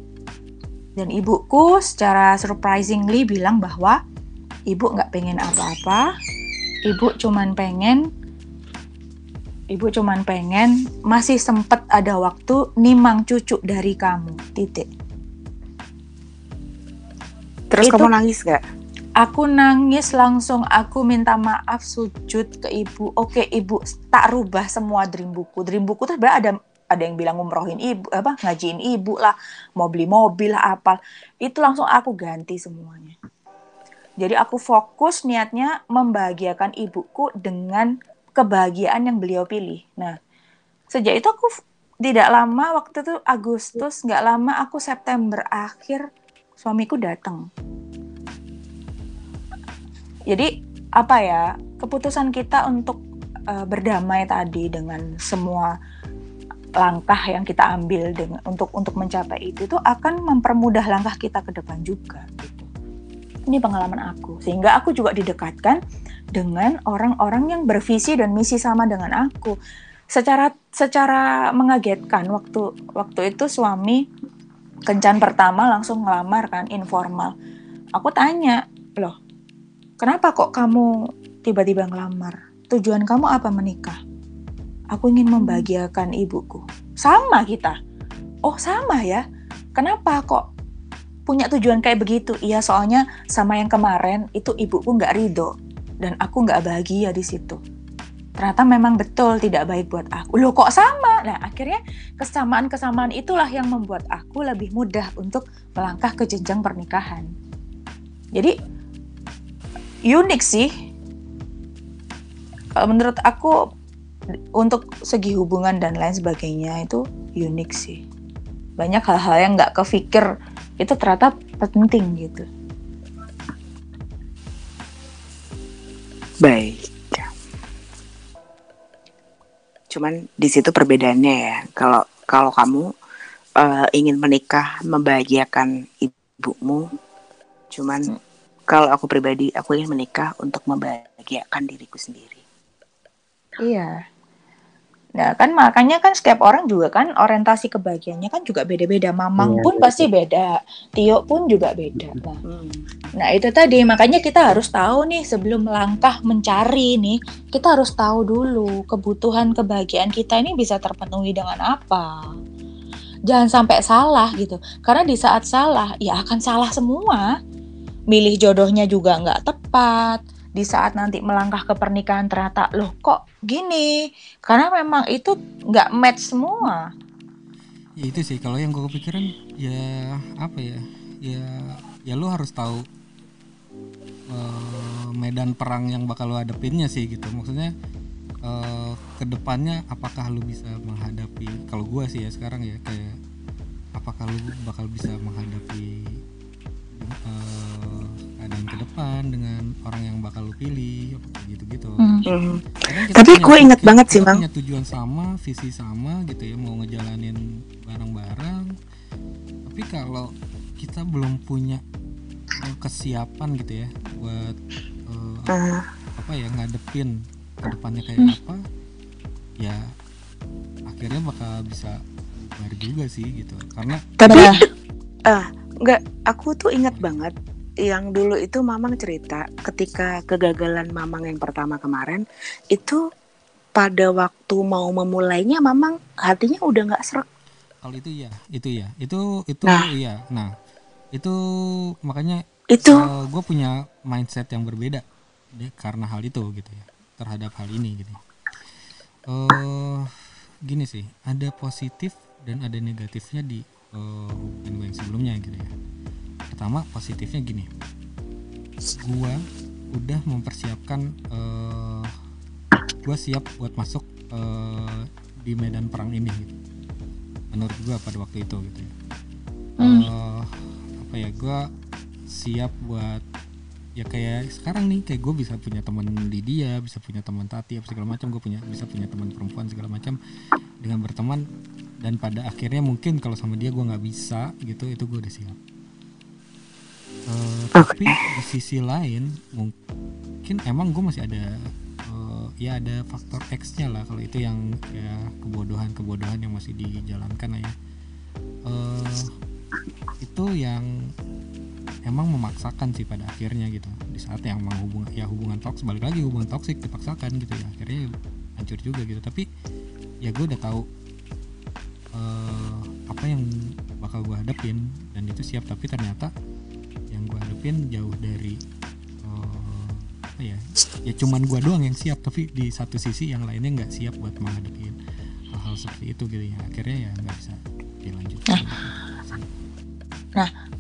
Speaker 4: Dan ibuku secara surprisingly bilang bahwa ibu nggak pengen apa-apa. Ibu cuman pengen Ibu cuman pengen masih sempet ada waktu nimang cucu dari kamu. Titik.
Speaker 1: Terus
Speaker 4: Itu-
Speaker 1: kamu nangis gak?
Speaker 4: Aku nangis langsung aku minta maaf sujud ke ibu. Oke ibu tak rubah semua dream buku. Dream buku tuh ada ada yang bilang ngumrohin ibu apa ngajiin ibu lah mau beli mobil lah apa itu langsung aku ganti semuanya. Jadi aku fokus niatnya membahagiakan ibuku dengan kebahagiaan yang beliau pilih. Nah sejak itu aku tidak lama waktu itu Agustus nggak lama aku September akhir suamiku datang. Jadi apa ya keputusan kita untuk eh, berdamai tadi dengan semua langkah yang kita ambil dengan untuk untuk mencapai itu itu akan mempermudah langkah kita ke depan juga gitu. Ini pengalaman aku sehingga aku juga didekatkan dengan orang-orang yang bervisi dan misi sama dengan aku. Secara secara mengagetkan waktu waktu itu suami kencan pertama langsung ngelamar kan informal. Aku tanya, "Loh, kenapa kok kamu tiba-tiba ngelamar? Tujuan kamu apa menikah?" Aku ingin membahagiakan ibuku. Sama kita. Oh, sama ya. Kenapa kok punya tujuan kayak begitu? Iya, soalnya sama yang kemarin itu ibuku nggak ridho dan aku nggak bahagia di situ. Ternyata memang betul tidak baik buat aku. Loh kok sama? Nah, akhirnya kesamaan-kesamaan itulah yang membuat aku lebih mudah untuk melangkah ke jenjang pernikahan. Jadi unik sih. Menurut aku untuk segi hubungan dan lain sebagainya itu unik sih. Banyak hal-hal yang nggak kepikir itu ternyata penting gitu.
Speaker 1: Baik. Cuman di situ perbedaannya ya. Kalau kalau kamu eh, ingin menikah membahagiakan ibumu, cuman kalau aku pribadi aku ingin menikah untuk membahagiakan diriku sendiri.
Speaker 4: Iya. Nah kan makanya kan setiap orang juga kan orientasi kebahagiaannya kan juga beda-beda. Mamang
Speaker 3: Iya,
Speaker 4: pun
Speaker 3: betul.
Speaker 4: pasti beda, Tio pun juga beda. Nah,
Speaker 1: Hmm.
Speaker 4: Nah itu tadi makanya kita harus tahu nih sebelum melangkah mencari nih kita harus tahu dulu kebutuhan kebahagiaan kita ini bisa terpenuhi dengan apa. Jangan sampai salah gitu karena di saat salah ya akan salah semua. Milih jodohnya juga nggak tepat. Di saat nanti melangkah ke pernikahan ternyata loh kok gini? Karena memang itu nggak match semua.
Speaker 2: ya itu sih. Kalau yang gue kepikiran ya apa ya? Ya ya lu harus tahu eh, medan perang yang bakal lu hadapinnya sih gitu. Maksudnya eh, ke depannya apakah lu bisa menghadapi kalau gua sih ya sekarang ya kayak apakah lu bakal bisa menghadapi depan dengan orang yang bakal lu pilih gitu gitu
Speaker 4: Hmm.
Speaker 1: Hmm. Tapi
Speaker 2: punya
Speaker 1: gue inget banget sih, Mang.
Speaker 2: punya tujuan sama, visi sama gitu ya, mau ngejalanin bareng-bareng. Tapi kalau kita belum punya eh, kesiapan gitu ya buat eh,
Speaker 1: Ah.
Speaker 2: apa ya ngadepin ke depannya kayak
Speaker 1: Hmm.
Speaker 2: apa, ya akhirnya bakal bisa bubar juga sih gitu. Karena
Speaker 1: Tapi ah nggak, aku tuh ingat banget yang dulu itu Mamang cerita ketika kegagalan Mamang yang pertama kemarin itu
Speaker 4: pada waktu mau memulainya memang hatinya udah nggak serak.
Speaker 2: Kalau itu ya itu ya itu itu
Speaker 4: Nah.
Speaker 2: iya. Nah itu makanya
Speaker 4: itu.
Speaker 2: gue punya mindset yang berbeda deh, karena hal itu gitu ya terhadap hal ini gitu. Eh gini sih ada positif dan ada negatifnya di eh, hubungan gue yang sebelumnya gitu ya pertama positifnya gini. Gue udah mempersiapkan eh gue siap buat masuk eh, di medan perang ini gitu. menurut gue pada waktu itu gitu ya.
Speaker 4: Hmm.
Speaker 2: Eh, apa ya gue siap buat ya kayak sekarang nih kayak gue bisa punya teman Lydia bisa punya teman Tati apa segala macam. Gue punya bisa punya teman perempuan segala macam. Dengan berteman dan pada akhirnya mungkin kalau sama dia gue nggak bisa gitu itu gue udah siap Eh, tapi di sisi lain mungkin emang gue masih ada eh, ya ada faktor X nya lah kalau itu yang ya kebodohan kebodohan yang masih dijalankan ya. Eh, itu yang emang memaksakan sih pada akhirnya gitu. Di saat yang mau hubungan ya hubungan toks balik lagi hubungan toksik dipaksakan gitu ya. Akhirnya hancur juga gitu. Tapi ya gue udah tahu eh, apa yang bakal gue hadapin dan itu siap. Tapi ternyata hadapin jauh dari apa ya ya cuman gue doang yang siap tapi di satu sisi yang lainnya nggak siap buat menghadapi hal-hal seperti itu gitu ya. Akhirnya ya nggak bisa dilanjutkan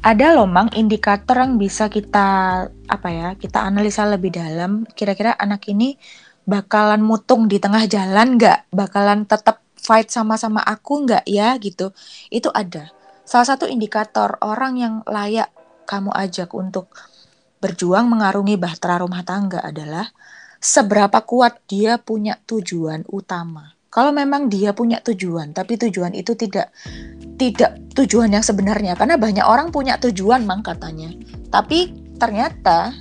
Speaker 4: ada loh mang indikator yang bisa kita apa ya kita analisa lebih dalam. Kira-kira anak ini bakalan mutung di tengah jalan nggak? Bakalan tetap fight sama-sama aku nggak ya gitu? Itu ada. Salah satu indikator orang yang layak kamu ajak untuk berjuang mengarungi bahtera rumah tangga adalah seberapa kuat dia punya tujuan utama. Kalau memang dia punya tujuan tapi tujuan itu tidak tidak tujuan yang sebenarnya. Karena banyak orang punya tujuan mang katanya. Tapi ternyata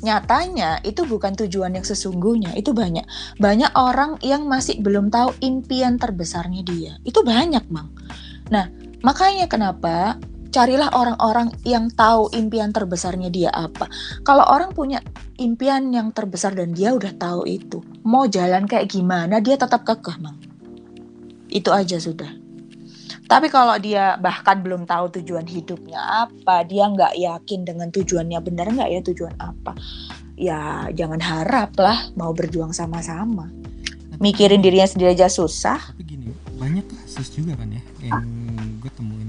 Speaker 4: nyatanya itu bukan tujuan yang sesungguhnya. Itu banyak banyak orang yang masih belum tahu impian terbesarnya dia. Itu banyak mang. Nah makanya kenapa carilah orang-orang yang tahu impian terbesarnya dia apa kalau orang punya impian yang terbesar dan dia udah tahu itu mau jalan kayak gimana dia tetap kekeh mang itu aja sudah tapi kalau dia bahkan belum tahu tujuan hidupnya apa, dia nggak yakin dengan tujuannya benar nggak ya tujuan apa, ya jangan harap lah mau berjuang sama-sama. Mikirin dirinya sendiri aja susah.
Speaker 2: tapi gini banyak kasus juga kan ya yang gue temuin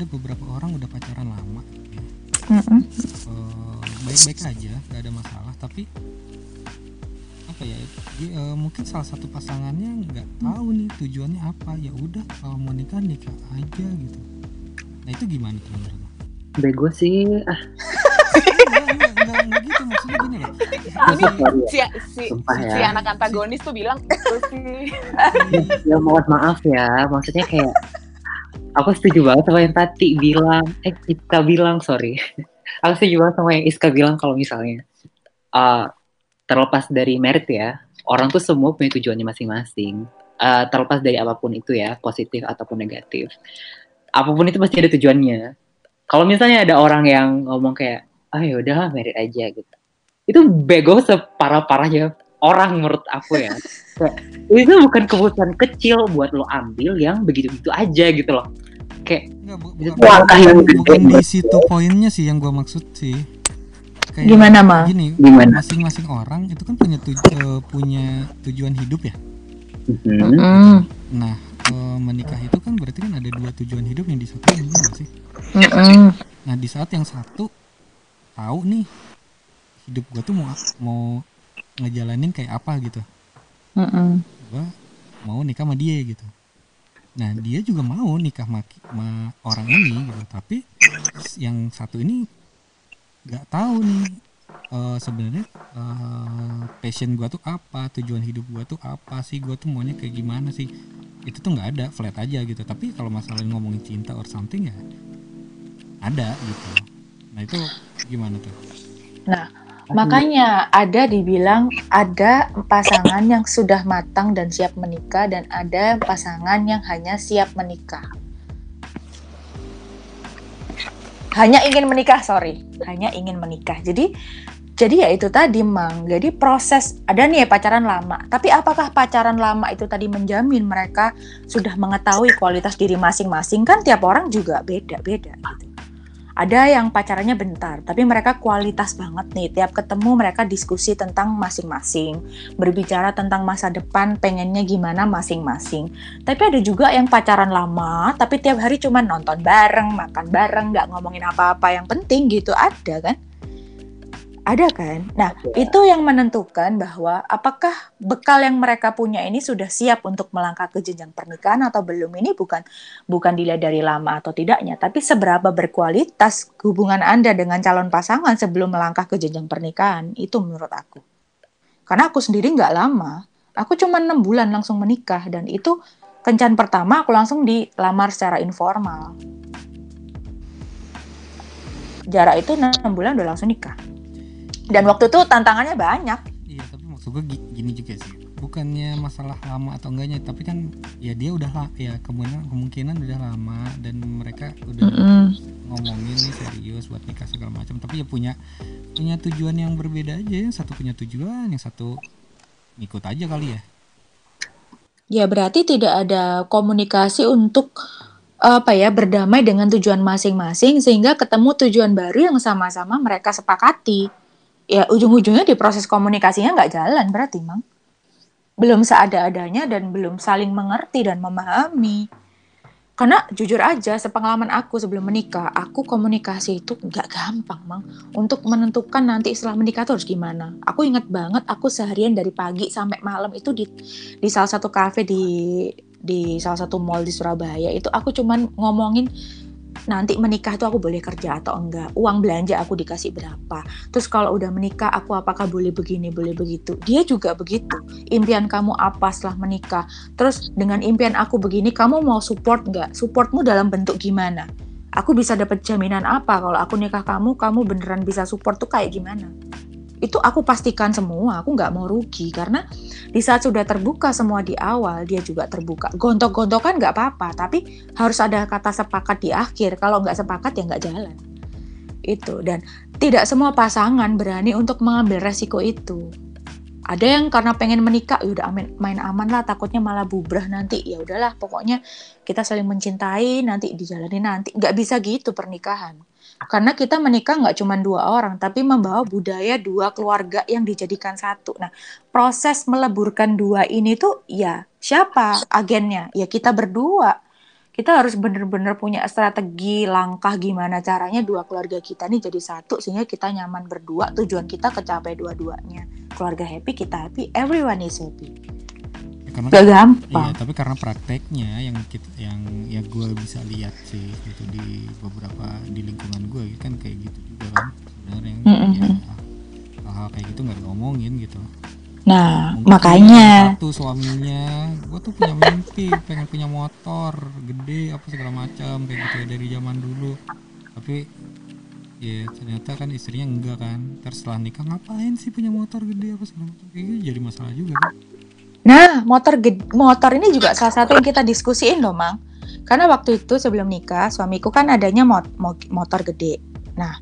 Speaker 2: ada beberapa orang udah pacaran lama. Ya
Speaker 4: Mm-mm.
Speaker 2: Eh, baik-baik aja nggak ada masalah. Tapi apa ya dia, eh, mungkin salah satu pasangannya nggak tahu nih tujuannya apa. Ya udah kalau mau nikah nikah aja gitu. Nah itu gimana tuh menurut lo?
Speaker 3: Bego sih. Ah,
Speaker 2: gitu. Maksudnya gini loh.
Speaker 3: Ini- sorry
Speaker 1: si si,
Speaker 3: Sumpah ya.
Speaker 1: si anak antagonis tuh bilang itu sih. [laughs]
Speaker 3: Ya mohon maaf ya. Maksudnya kayak aku setuju banget sama yang tadi bilang eh Iska bilang sorry. [laughs] Aku setuju banget sama yang Iska bilang kalau misalnya uh, terlepas dari merit ya orang tuh semua punya tujuannya masing-masing. Uh, terlepas dari apa pun itu ya positif ataupun negatif. Apa pun itu pasti ada tujuannya. Kalau misalnya ada orang yang ngomong kayak ah ya udahlah merit aja gitu. Itu bego separah-parahnya orang menurut aku ya Kayak, itu bukan keputusan kecil buat lo ambil yang begitu-begitu aja gitu loh kayak
Speaker 2: Enggak, bu-
Speaker 3: Itu
Speaker 2: bukan,
Speaker 3: langkah yang
Speaker 2: di situ poinnya sih yang gua maksud sih Kayak
Speaker 4: Gimana mang?
Speaker 2: gini
Speaker 3: Gimana?
Speaker 2: masing-masing orang itu kan punya tuj- eh, punya tujuan hidup ya
Speaker 4: Mm-mm.
Speaker 2: Nah, eh, menikah itu kan berarti kan ada dua tujuan hidup yang disatuin bener nggak sih? Nah, di saat yang satu tahu nih hidup gua tuh mau mau ngejalanin kayak apa gitu.
Speaker 4: Mm-mm.
Speaker 2: Gua mau nikah sama dia gitu. Nah, dia juga mau nikah sama, sama orang ini gitu, tapi yang satu ini nggak tahu nih eh, sebenarnya eh, passion gua tuh apa, tujuan hidup gua tuh apa sih, gua tuh maunya kayak gimana sih? Itu tuh nggak ada, flat aja gitu. Tapi kalau masalah ngomongin cinta or something ya ada gitu. Nah itu gimana tuh?
Speaker 4: Makanya ada dibilang ada pasangan yang sudah matang dan siap menikah dan ada pasangan yang hanya siap menikah. Hanya ingin menikah, sorry. Hanya ingin menikah. Jadi Jadi ya itu tadi, Mang. Jadi proses ada nih ya pacaran lama. Tapi apakah pacaran lama itu tadi menjamin mereka sudah mengetahui kualitas diri masing-masing? Kan tiap orang juga beda-beda gitu. Ada yang pacarannya bentar, tapi mereka kualitas banget nih. Tiap ketemu mereka diskusi tentang masing-masing, berbicara tentang masa depan, pengennya gimana masing-masing. Tapi ada juga yang pacaran lama, tapi tiap hari cuma nonton bareng, makan bareng, nggak ngomongin apa-apa yang penting gitu. Ada kan? Ada kan? Nah, itu yang menentukan bahwa apakah bekal yang mereka punya ini sudah siap untuk melangkah ke jenjang pernikahan atau belum. Ini bukan bukan dilihat dari lama atau tidaknya, tapi seberapa berkualitas hubungan Anda dengan calon pasangan sebelum melangkah ke jenjang pernikahan. Itu menurut aku. Karena aku sendiri nggak lama. Aku cuma enam bulan langsung menikah dan itu kencan pertama aku langsung dilamar secara informal. Jarak itu enam bulan udah langsung nikah dan waktu itu tantangannya banyak.
Speaker 2: Iya tapi maksud gue gini juga sih. Bukannya masalah lama atau enggaknya tapi kan ya dia udah ya kemungkinan kemungkinan udah lama dan mereka udah mm -hmm. ngomongin nih serius buat nikah segala macam. Tapi ya punya punya tujuan yang berbeda aja yang satu punya tujuan yang satu ikut aja kali ya.
Speaker 4: Ya berarti tidak ada komunikasi untuk apa ya berdamai dengan tujuan masing-masing sehingga ketemu tujuan baru yang sama-sama mereka sepakati ya ujung-ujungnya di proses komunikasinya nggak jalan berarti mang. Belum seada-adanya dan belum saling mengerti dan memahami. Karena jujur aja sepengalaman aku sebelum menikah aku komunikasi itu nggak gampang mang. Untuk menentukan nanti setelah menikah tuh harus gimana. Aku inget banget aku seharian dari pagi sampai malam itu di di salah satu kafe di di salah satu mall di Surabaya itu aku cuman ngomongin nanti menikah tuh aku boleh kerja atau enggak? Uang belanja aku dikasih berapa? Terus kalau udah menikah aku apakah boleh begini boleh begitu? Dia juga begitu. Impian kamu apa setelah menikah? Terus dengan impian aku begini kamu mau support nggak supportmu dalam bentuk gimana? Aku bisa dapat jaminan apa? Kalau aku nikah kamu kamu beneran bisa support tuh kayak gimana itu aku pastikan semua aku nggak mau rugi. Karena di saat sudah terbuka semua di awal dia juga terbuka. Gontok-gontokan nggak apa-apa tapi harus ada kata sepakat di akhir. Kalau nggak sepakat ya nggak jalan. Itu. Dan tidak semua pasangan berani untuk mengambil resiko itu. Ada yang karena pengen menikah udah main aman lah takutnya malah bubrah nanti. Ya udahlah pokoknya kita saling mencintai nanti dijalani nanti. Nggak bisa gitu pernikahan karena kita menikah nggak cuma dua orang, tapi membawa budaya dua keluarga yang dijadikan satu. Nah, proses meleburkan dua ini tuh ya siapa agennya? Ya kita berdua. Kita harus benar-benar punya strategi langkah gimana caranya dua keluarga kita nih jadi satu sehingga kita nyaman berdua, tujuan kita kecapai dua-duanya. Keluarga happy, kita happy, everyone is happy
Speaker 2: karena
Speaker 4: gak gampang.
Speaker 2: iya tapi karena prakteknya yang kita yang ya gue bisa lihat sih gitu di beberapa di lingkungan gue kan kayak gitu juga kan. Sebenarnya mm -hmm. ya hal-hal kayak gitu nggak ngomongin gitu.
Speaker 4: Nah Mungkin makanya.
Speaker 2: satu suaminya. Gue tuh punya mimpi pengen punya motor gede apa segala macam kayak gitu ya dari zaman dulu. Tapi ya ternyata kan istrinya enggak kan. Terus setelah nikah ngapain sih punya motor gede apa segala macam. Kayak gitu jadi masalah juga kan
Speaker 4: Nah, motor motor ini juga salah satu yang kita diskusiin loh, Mang. Karena waktu itu sebelum nikah, suamiku kan adanya mot motor gede. Nah,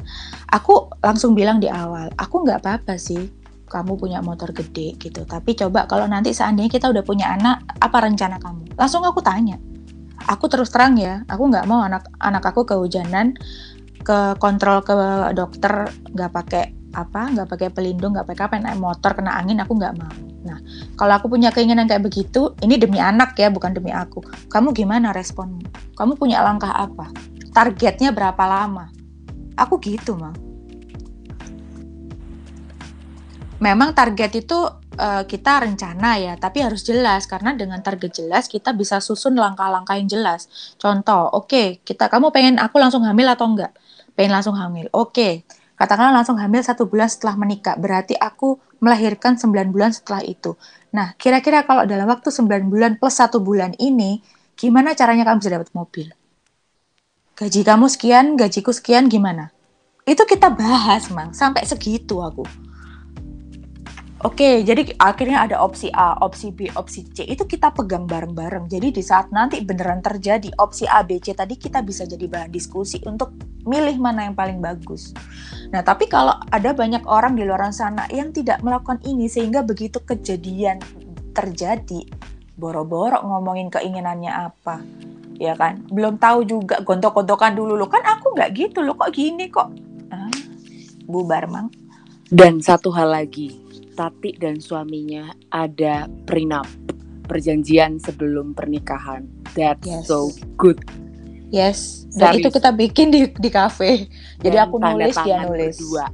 Speaker 4: aku langsung bilang di awal, aku nggak apa-apa sih kamu punya motor gede gitu. Tapi coba kalau nanti seandainya kita udah punya anak, apa rencana kamu? Langsung aku tanya. Aku terus terang ya, aku nggak mau anak anak aku kehujanan, ke kontrol ke dokter nggak pakai apa, nggak pakai pelindung, nggak pakai apa, naik motor kena angin, aku nggak mau Nah, kalau aku punya keinginan kayak begitu, ini demi anak ya, bukan demi aku. Kamu gimana responmu? Kamu punya langkah apa? Targetnya berapa lama? Aku gitu, Mang. Memang target itu uh, kita rencana ya, tapi harus jelas karena dengan target jelas kita bisa susun langkah-langkah yang jelas. Contoh, oke, okay, kita kamu pengen aku langsung hamil atau enggak? Pengen langsung hamil. Oke, okay, katakanlah langsung hamil satu bulan setelah menikah. Berarti aku melahirkan 9 bulan setelah itu. Nah, kira-kira kalau dalam waktu 9 bulan plus satu bulan ini, gimana caranya kamu bisa dapat mobil? Gaji kamu sekian, gajiku sekian, gimana? Itu kita bahas, Mang. Sampai segitu aku. Oke, jadi akhirnya ada opsi A, opsi B, opsi C. Itu kita pegang bareng-bareng. Jadi di saat nanti beneran terjadi opsi A, B, C tadi kita bisa jadi bahan diskusi untuk milih mana yang paling bagus. Nah, tapi kalau ada banyak orang di luar sana yang tidak melakukan ini sehingga begitu kejadian terjadi, boro-boro ngomongin keinginannya apa. Ya kan? Belum tahu juga gontok-gontokan dulu lo. Kan aku nggak gitu lo kok gini kok. Ah, bubar, Mang.
Speaker 1: Dan satu hal lagi, Tati dan suaminya ada prenup, perjanjian sebelum pernikahan. That's
Speaker 4: Yes.
Speaker 1: so good.
Speaker 4: Yes, dan
Speaker 1: Serius.
Speaker 4: itu kita bikin di di kafe. Jadi
Speaker 1: Dan
Speaker 4: aku nulis dia nulis.
Speaker 1: Berdua.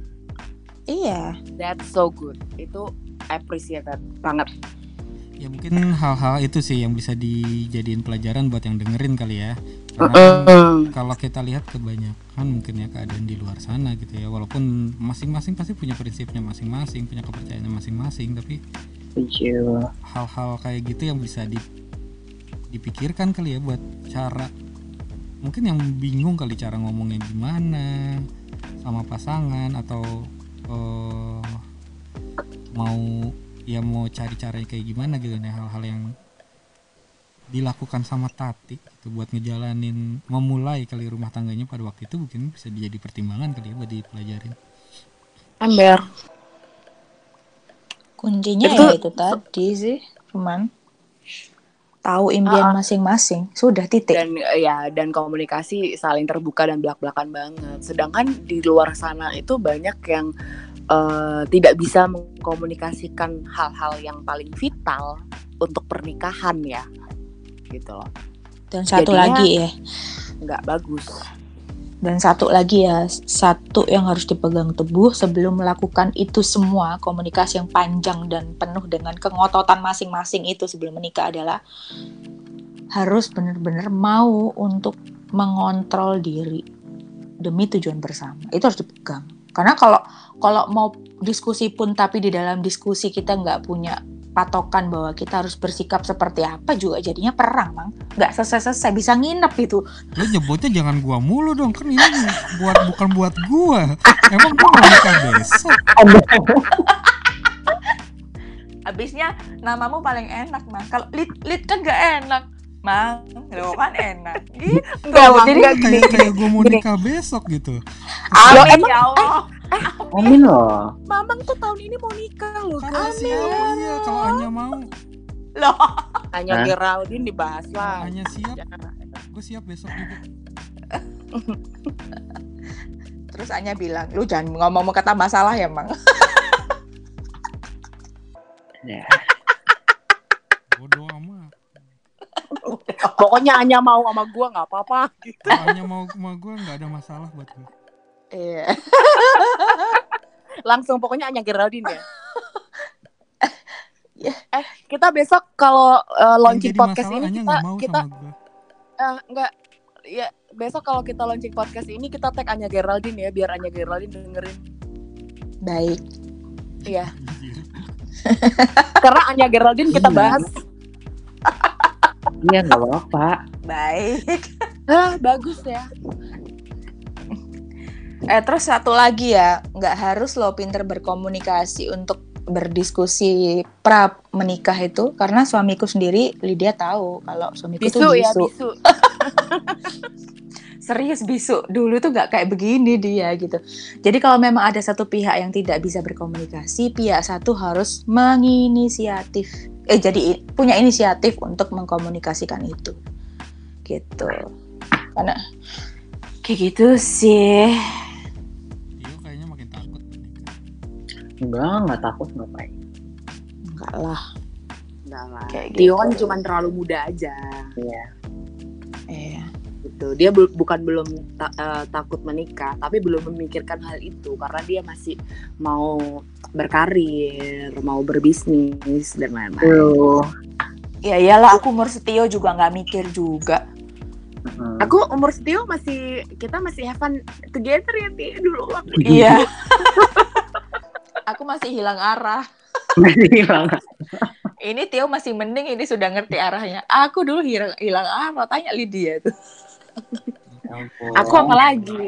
Speaker 4: Iya.
Speaker 1: That's so good. Itu appreciated banget.
Speaker 2: Ya mungkin hal-hal itu sih yang bisa dijadiin pelajaran buat yang dengerin kali ya. Karena kalau kita lihat kebanyakan mungkin ya keadaan di luar sana gitu ya walaupun masing-masing pasti punya prinsipnya masing-masing punya kepercayaannya masing-masing tapi
Speaker 3: Setuju.
Speaker 2: hal-hal kayak gitu yang bisa di- dipikirkan kali ya buat cara mungkin yang bingung kali cara ngomongnya gimana sama pasangan atau eh, mau ya mau cari caranya kayak gimana gitu nih hal-hal yang dilakukan sama Tati gitu buat ngejalanin memulai kali rumah tangganya pada waktu itu mungkin bisa jadi pertimbangan kali ya buat dipelajarin
Speaker 1: Ember.
Speaker 4: Kuncinya
Speaker 1: Itu-
Speaker 4: ya itu tadi sih, cuman tahu impian
Speaker 1: Ah.
Speaker 4: masing-masing. Sudah titik.
Speaker 1: dan ya dan komunikasi saling terbuka dan belak-belakan banget. Sedangkan di luar sana itu banyak yang eh, tidak bisa mengkomunikasikan hal-hal yang paling vital untuk pernikahan ya, gitu loh.
Speaker 4: Dan satu
Speaker 1: jadinya-
Speaker 4: lagi ya,
Speaker 1: Nggak bagus.
Speaker 4: dan satu lagi ya, satu yang harus dipegang teguh sebelum melakukan itu semua komunikasi yang panjang dan penuh dengan kengototan masing-masing itu sebelum menikah adalah harus benar-benar mau untuk mengontrol diri demi tujuan bersama. Itu harus dipegang. Karena kalau kalau mau diskusi pun tapi di dalam diskusi kita nggak punya patokan bahwa kita harus bersikap seperti apa juga jadinya perang, Mang. Nggak selesai-selesai bisa nginep itu.
Speaker 2: lu nyebutnya jangan gua mulu dong kan ini buat bukan buat gua emang gua mau nikah besok
Speaker 4: Habisnya namamu paling enak, Mang. Kalau lit lit kan nggak enak. Mang, lo kan enak. [laughs] Gitu.
Speaker 1: Enggak lah,
Speaker 4: Jadi
Speaker 1: enggak
Speaker 2: kayak kayak gua mau
Speaker 1: gini.
Speaker 2: nikah besok gitu
Speaker 4: amin
Speaker 1: emang-
Speaker 4: ya Allah.
Speaker 3: Amin loh.
Speaker 1: Mamang tuh tahun ini mau nikah loh.
Speaker 2: karena siapa ya kalau Anya mau
Speaker 4: Loh,
Speaker 1: Hanya
Speaker 3: Hah?
Speaker 1: Geraldine dibahas lah.
Speaker 2: Anya siap gue siap besok juga
Speaker 4: terus Anya bilang, "Lu jangan ngomong kata masalah ya, Mang."
Speaker 3: Ya. [laughs]
Speaker 2: bodoh amat
Speaker 1: Pokoknya hanya mau sama gua nggak apa-apa. Gitu.
Speaker 2: kalau Anya mau sama gue nggak ada masalah buat gue
Speaker 4: Iya. [laughs]
Speaker 1: Langsung pokoknya hanya Geraldine ya. [laughs]
Speaker 4: Ya.
Speaker 1: eh kita besok kalau uh, launching
Speaker 2: jadi
Speaker 1: podcast ini kita
Speaker 2: nggak mau
Speaker 1: kita
Speaker 2: gue
Speaker 1: eh, enggak ya besok kalau kita launching podcast ini kita tag Anya Geraldine ya biar Anya Geraldine dengerin.
Speaker 4: Baik.
Speaker 1: Iya. [laughs] Karena Anya Geraldine kita
Speaker 3: Iya.
Speaker 1: bahas.
Speaker 3: Iya nggak apa-apa.
Speaker 4: Baik. [laughs]
Speaker 1: Ah, bagus ya.
Speaker 4: Eh terus satu lagi ya, nggak harus lo pinter berkomunikasi untuk berdiskusi pra menikah itu karena suamiku sendiri Lydia tahu kalau suamiku
Speaker 1: Bisu
Speaker 4: tuh
Speaker 1: ya,
Speaker 4: bisu.
Speaker 1: bisu. [laughs]
Speaker 4: serius bisu dulu tuh nggak kayak begini dia gitu jadi kalau memang ada satu pihak yang tidak bisa berkomunikasi pihak satu harus menginisiatif eh jadi punya inisiatif untuk mengkomunikasikan itu gitu karena kayak gitu sih
Speaker 2: Tio kayaknya makin takut
Speaker 3: Enggak, nggak takut ngapain.
Speaker 4: enggak lah
Speaker 1: Enggak lah.
Speaker 4: Kayak
Speaker 1: Tio
Speaker 4: gitu.
Speaker 1: kan cuma terlalu muda aja
Speaker 3: Iya.
Speaker 4: eh
Speaker 1: gitu. Dia bel- bukan belum ta- eh, takut menikah, tapi belum memikirkan hal itu karena dia masih mau berkarir, mau berbisnis dan lain-lain.
Speaker 4: Ya iyalah aku umur setio juga nggak mikir juga
Speaker 3: Mm.
Speaker 1: Aku umur Tio masih kita masih have fun together ya Ti dulu waktu
Speaker 4: iya [laughs] aku masih hilang arah
Speaker 3: Masih hilang.
Speaker 4: ini Tio masih mending ini sudah ngerti arahnya aku dulu hilang hilang arah tanya Lydia tuh
Speaker 3: Ampun.
Speaker 1: Aku apa lagi?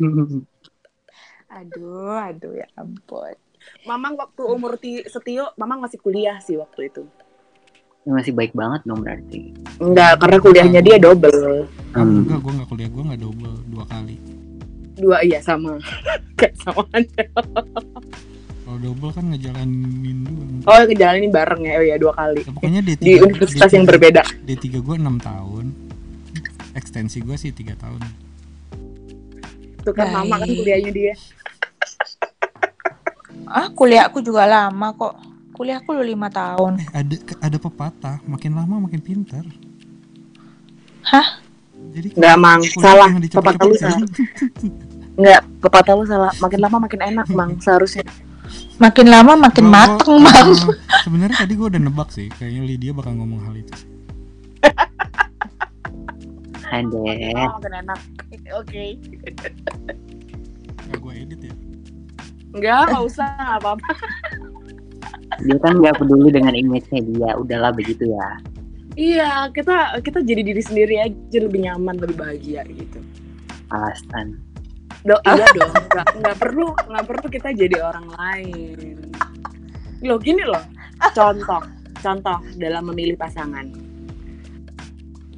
Speaker 1: [laughs]
Speaker 4: aduh aduh ya ampun
Speaker 1: Mamang waktu umur ti Setio, Mamang masih kuliah sih waktu itu.
Speaker 3: Ya, masih baik banget dong berarti.
Speaker 1: Enggak, karena kuliahnya dia double.
Speaker 3: Hmm.
Speaker 2: enggak gue nggak kuliah gue nggak double dua kali
Speaker 1: Dua iya sama. [laughs] Kayak sama aja.
Speaker 2: kalau double kan ngejalanin doang
Speaker 1: Oh, ngejalanin bareng ya. Oh ya, dua kali.
Speaker 2: Ya, pokoknya D3
Speaker 1: Di universitas yang berbeda.
Speaker 2: D3 gue 6 tahun ekstensi gue sih tiga tahun
Speaker 1: Tuh kan mama kan kuliahnya dia.
Speaker 4: Ah, kuliahku juga lama kok. Kuliahku lu lima tahun.
Speaker 2: eh ada ada pepatah makin lama makin pintar
Speaker 4: Hah?
Speaker 2: jadi
Speaker 1: Enggak, Mang.
Speaker 2: kuliah
Speaker 1: Salah. Pepatah lu salah. [laughs] Enggak, pepatah lu salah. Makin lama makin enak, Mang. Seharusnya.
Speaker 4: Makin lama makin
Speaker 2: gua-
Speaker 4: mateng, Bang.
Speaker 2: uh, [laughs] sebenarnya tadi gue udah nebak sih kayaknya Lydia bakal ngomong hal itu [laughs]
Speaker 3: Ada.
Speaker 1: Oh, makin enak. Oke.
Speaker 2: Gak gue edit ya
Speaker 1: Enggak, enggak usah, enggak apa-apa.
Speaker 3: Dia kan nggak peduli dengan image-nya dia. Udahlah begitu ya.
Speaker 1: Iya, kita kita jadi diri sendiri aja lebih nyaman, lebih bahagia gitu.
Speaker 3: Alasan.
Speaker 1: Do, iya dong, nggak nggak perlu nggak perlu kita jadi orang lain. Loh gini loh, contoh contoh dalam memilih pasangan.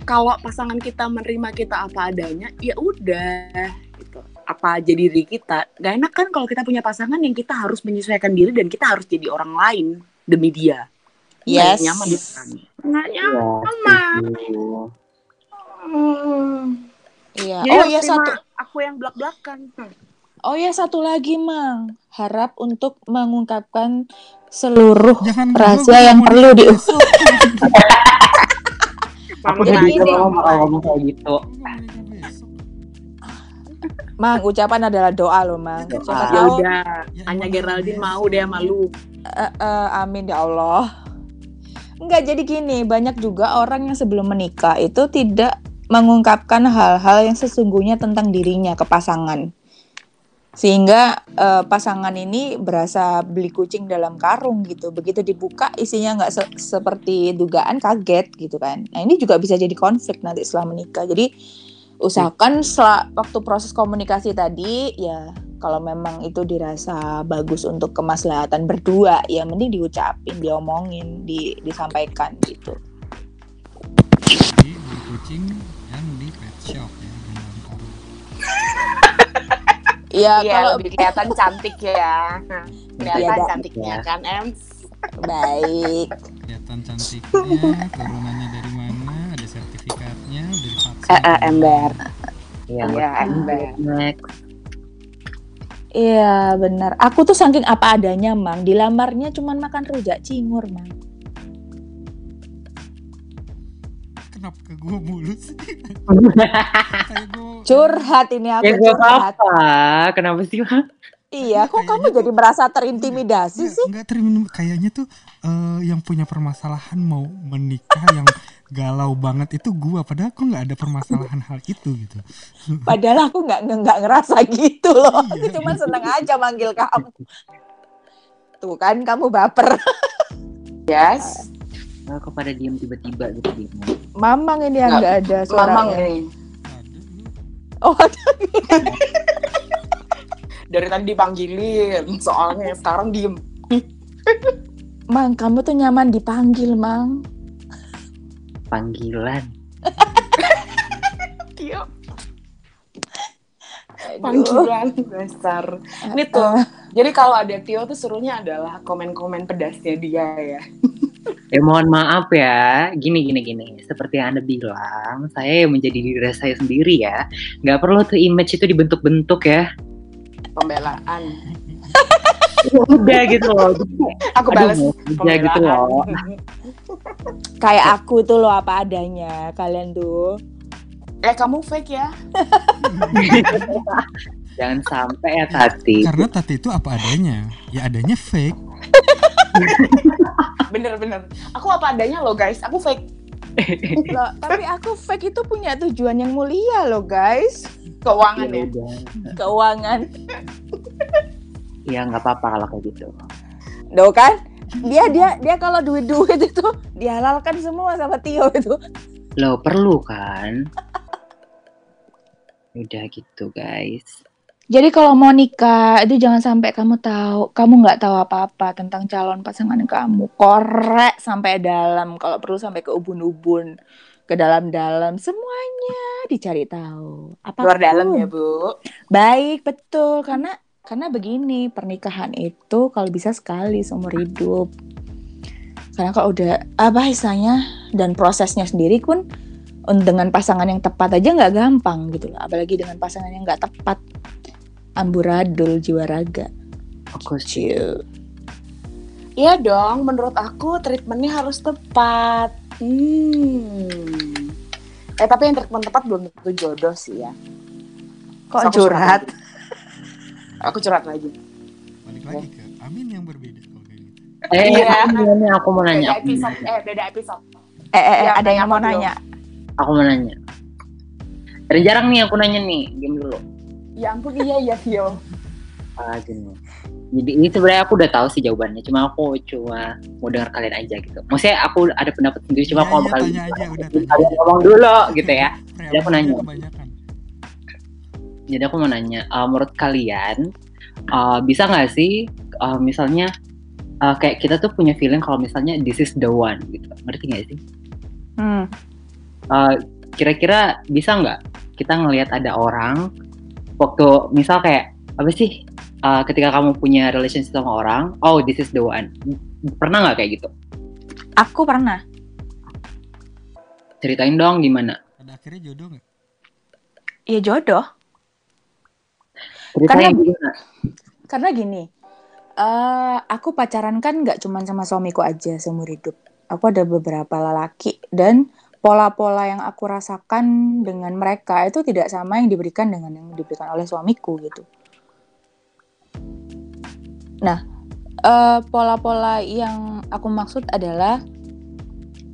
Speaker 1: Kalau pasangan kita menerima kita apa adanya, ya udah gitu. Apa jadi diri kita. Gak enak kan kalau kita punya pasangan yang kita harus menyesuaikan diri dan kita harus jadi orang lain demi dia. Nggak
Speaker 4: Yes.
Speaker 1: nyaman kan? Nggak
Speaker 3: Ya,
Speaker 1: nyaman. Hmm.
Speaker 4: Iya.
Speaker 1: Jadi
Speaker 4: Oh iya
Speaker 1: terima
Speaker 4: satu.
Speaker 1: Aku yang belak-belakan. Hmm.
Speaker 4: Oh ya satu lagi, Mang. Harap untuk mengungkapkan seluruh
Speaker 2: jangan
Speaker 4: rahasia yang perlu di
Speaker 2: besok. [laughs] [laughs]
Speaker 3: Aku udah
Speaker 4: Ini
Speaker 3: gitu
Speaker 4: nih.
Speaker 3: kalau bakal ngomong kayak gitu.
Speaker 4: Mang, ucapan adalah doa loh, Mang. Siapa
Speaker 1: Ya
Speaker 4: tahu
Speaker 1: udah,
Speaker 2: Ya,
Speaker 1: Anya
Speaker 2: emang
Speaker 1: Geraldine mau deh malu.
Speaker 4: Eh, eh, amin ya Allah. Enggak jadi gini, banyak juga orang yang sebelum menikah itu tidak mengungkapkan hal-hal yang sesungguhnya tentang dirinya ke pasangan. Sehingga eh, pasangan ini berasa beli kucing dalam karung gitu. Begitu dibuka isinya nggak se- seperti dugaan kaget gitu kan. Nah, ini juga bisa jadi konflik nanti setelah menikah. Jadi usahakan setelah waktu proses komunikasi tadi ya kalau memang itu dirasa bagus untuk kemaslahatan berdua ya mending diucapin diomongin di, disampaikan gitu
Speaker 2: Jadi beli kucing yang di pet shop ya [laughs] karung.
Speaker 4: ya
Speaker 1: Iya,
Speaker 4: kalau
Speaker 1: lebih kelihatan cantik ya. Kelihatan
Speaker 4: Iya, Dak.
Speaker 1: cantiknya kan, Ems.
Speaker 4: baik
Speaker 2: kelihatan cantiknya turunannya dari mana ada sertifikatnya udah divaksin
Speaker 1: Eh, eh, ember.
Speaker 3: Iya,
Speaker 1: Iya,
Speaker 3: next.
Speaker 1: ember.
Speaker 3: next.
Speaker 4: iya benar aku tuh saking apa adanya mang dilamarnya cuman makan rujak cingur mang
Speaker 2: kenapa ke gue mulu sih [laughs]
Speaker 4: curhat ini aku
Speaker 3: Ya
Speaker 4: curhat
Speaker 3: apa-apa. Kenapa sih? Bang?
Speaker 4: iya kok
Speaker 2: Kayaknya
Speaker 4: kamu jadi merasa terintimidasi
Speaker 2: Nggak-
Speaker 4: sih
Speaker 2: nggak terima kayaknya tuh eh, yang punya permasalahan mau menikah yang galau banget itu gua padahal aku nggak ada permasalahan hal itu gitu
Speaker 4: padahal aku nggak nggak ngerasa gitu loh
Speaker 2: Iya,
Speaker 4: aku cuman seneng aja manggil kamu tuh kan kamu baper
Speaker 1: Yes.
Speaker 3: Nah, kok pada diem tiba-tiba gitu diem.
Speaker 4: mamang ini yang nggak ada suaranya
Speaker 1: Mamang ini.
Speaker 2: ada
Speaker 4: oh
Speaker 1: Dari tadi dipanggilin, soalnya sekarang diem.
Speaker 4: Mang, kamu tuh nyaman dipanggil, Mang.
Speaker 3: Panggilan. [laughs]
Speaker 1: Panggilan dasar. Ini tuh, jadi kalau ada Tio tuh serunya adalah komen-komen pedasnya dia ya.
Speaker 3: Ya mohon maaf ya, gini gini gini. Seperti yang anda bilang, saya yang menjadi diri saya sendiri ya. Nggak perlu tuh image itu dibentuk-bentuk ya.
Speaker 1: Pembelaan.
Speaker 3: Udah gitu loh. [laughs]
Speaker 1: Aku balas
Speaker 3: mau kerja gitu loh. [laughs]
Speaker 4: Kayak aku tuh loh apa adanya. Kalian tuh.
Speaker 1: Eh kamu fake ya? [laughs]
Speaker 3: Jangan sampai ya Tati.
Speaker 2: karena tati itu apa adanya ya adanya fake
Speaker 1: Bener-bener. Aku apa adanya loh guys, aku fake. [laughs]
Speaker 4: Loh, tapi aku fake itu punya tujuan yang mulia loh, guys.
Speaker 1: Keuangan
Speaker 3: Ya
Speaker 1: ya.
Speaker 3: udah.
Speaker 4: Keuangan. [laughs]
Speaker 3: Ya nggak apa-apa kalau kayak gitu.
Speaker 4: Tuh kan? Dia dia dia kalau duit-duit itu dihalalkan semua sama Tio itu.
Speaker 3: Lo perlu kan? [laughs] Udah gitu guys.
Speaker 4: Jadi kalau mau nikah itu jangan sampai kamu tahu, kamu nggak tahu apa-apa tentang calon pasangan kamu. Korek sampai dalam, kalau perlu sampai ke ubun-ubun, ke dalam-dalam, semuanya dicari tahu. Apa pun.
Speaker 1: Luar dalam ya, Bu.
Speaker 4: Baik, betul. Karena karena begini, pernikahan itu kalau bisa sekali seumur hidup. Karena kalau udah apa istilahnya dan prosesnya sendiri pun dengan pasangan yang tepat aja nggak gampang gitu loh. Apalagi dengan pasangan yang nggak tepat amburadul jiwa raga.
Speaker 3: Aku sih.
Speaker 1: Iya dong, menurut aku treatmentnya harus tepat. Hmm. Eh tapi yang treatment tepat belum tentu jodoh sih ya.
Speaker 4: Kok
Speaker 1: So, aku
Speaker 4: curhat?
Speaker 1: lagi. Aku curhat lagi.
Speaker 2: balik lagi ke Amin yang berbeda kalau kayak gitu
Speaker 3: Eh,
Speaker 1: Iya.
Speaker 3: ini, ini aku mau nanya.
Speaker 1: Beda episode, eh beda episode.
Speaker 4: Eh, eh, eh,
Speaker 1: Iya,
Speaker 4: ada yang mau nanya.
Speaker 3: Aku mau nanya. Dari jarang nih aku nanya nih, diam dulu.
Speaker 1: Ya ampun iya iya Vio.
Speaker 3: Ah, gini. Jadi ini sebenarnya aku udah tahu sih jawabannya, cuma aku cuma mau dengar kalian aja gitu. Maksudnya aku ada pendapat sendiri, cuma
Speaker 2: Iya,
Speaker 3: aku
Speaker 2: iya,
Speaker 3: bakal
Speaker 2: tanya aja, udah, tanya
Speaker 3: kalian
Speaker 2: aja.
Speaker 3: ngomong dulu gitu ya. [laughs]
Speaker 2: Preambulnya
Speaker 3: aku nanya. Jadi aku mau nanya, uh, menurut kalian uh, bisa nggak sih, uh, misalnya uh, kayak kita tuh punya feeling kalau misalnya this is the one gitu, ngerti nggak sih?
Speaker 4: Hmm.
Speaker 3: Uh, kira-kira bisa nggak kita ngelihat ada orang waktu misal kayak apa sih uh, ketika kamu punya relationship sama orang, oh this is the one, pernah nggak kayak gitu?
Speaker 4: Aku pernah.
Speaker 3: Ceritain dong gimana?
Speaker 2: pada akhirnya jodoh nggak
Speaker 4: Ya jodoh.
Speaker 3: Ceritain
Speaker 4: Karena-
Speaker 3: gimana?
Speaker 4: Karena gini, eh aku pacaran kan nggak cuma sama suamiku aja seumur hidup. Aku ada beberapa lelaki dan pola-pola yang aku rasakan dengan mereka itu tidak sama yang diberikan dengan yang diberikan oleh suamiku gitu. Nah, eh, pola-pola yang aku maksud adalah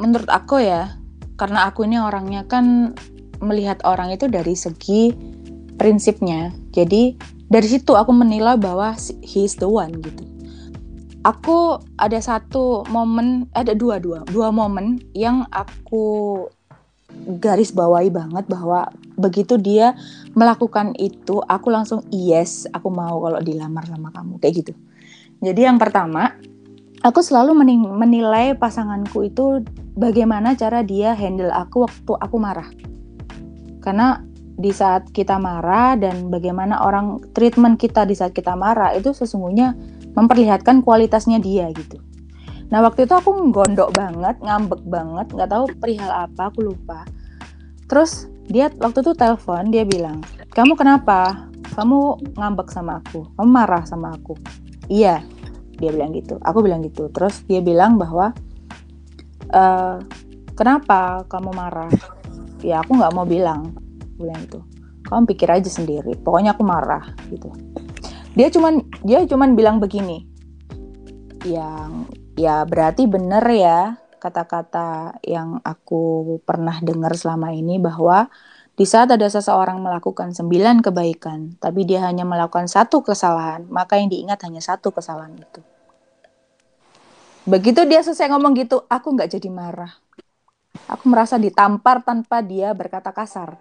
Speaker 4: menurut aku ya, karena aku ini orangnya kan melihat orang itu dari segi prinsipnya. Jadi dari situ aku menilai bahwa he is the one gitu. Aku ada satu momen, ada dua dua dua momen yang aku garis bawahi banget bahwa begitu dia melakukan itu, aku langsung yes, aku mau kalau dilamar sama kamu kayak gitu. Jadi yang pertama, aku selalu menilai pasanganku itu bagaimana cara dia handle aku waktu aku marah. Karena di saat kita marah dan bagaimana orang treatment kita di saat kita marah itu sesungguhnya memperlihatkan kualitasnya dia gitu. Nah waktu itu aku gondok banget, ngambek banget, nggak tahu perihal apa, aku lupa. Terus dia waktu itu telepon, dia bilang, kamu kenapa? Kamu ngambek sama aku, kamu marah sama aku. Iya, dia bilang gitu. Aku bilang gitu. Terus dia bilang bahwa, "Eh, kenapa kamu marah? Ya aku nggak mau bilang, bilang gitu. Kamu pikir aja sendiri. Pokoknya aku marah gitu. Dia cuman dia cuman bilang begini. Yang ya berarti bener ya kata-kata yang aku pernah dengar selama ini bahwa di saat ada seseorang melakukan sembilan kebaikan, tapi dia hanya melakukan satu kesalahan, maka yang diingat hanya satu kesalahan itu. Begitu dia selesai ngomong gitu, aku nggak jadi marah. Aku merasa ditampar tanpa dia berkata kasar.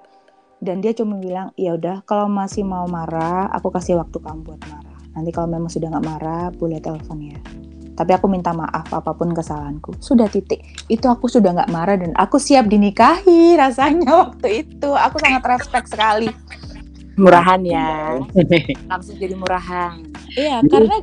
Speaker 4: Dan dia cuma bilang, ya udah kalau masih mau marah, aku kasih waktu kamu buat marah. Nanti kalau memang sudah nggak marah, boleh telepon ya. Tapi aku minta maaf apa pun kesalahanku. Sudah titik. Itu aku sudah nggak marah dan aku siap dinikahi rasanya [laughs] waktu itu. Aku sangat respect sekali.
Speaker 1: Murahan ya. [laughs] Langsung jadi murahan.
Speaker 4: Iya, karena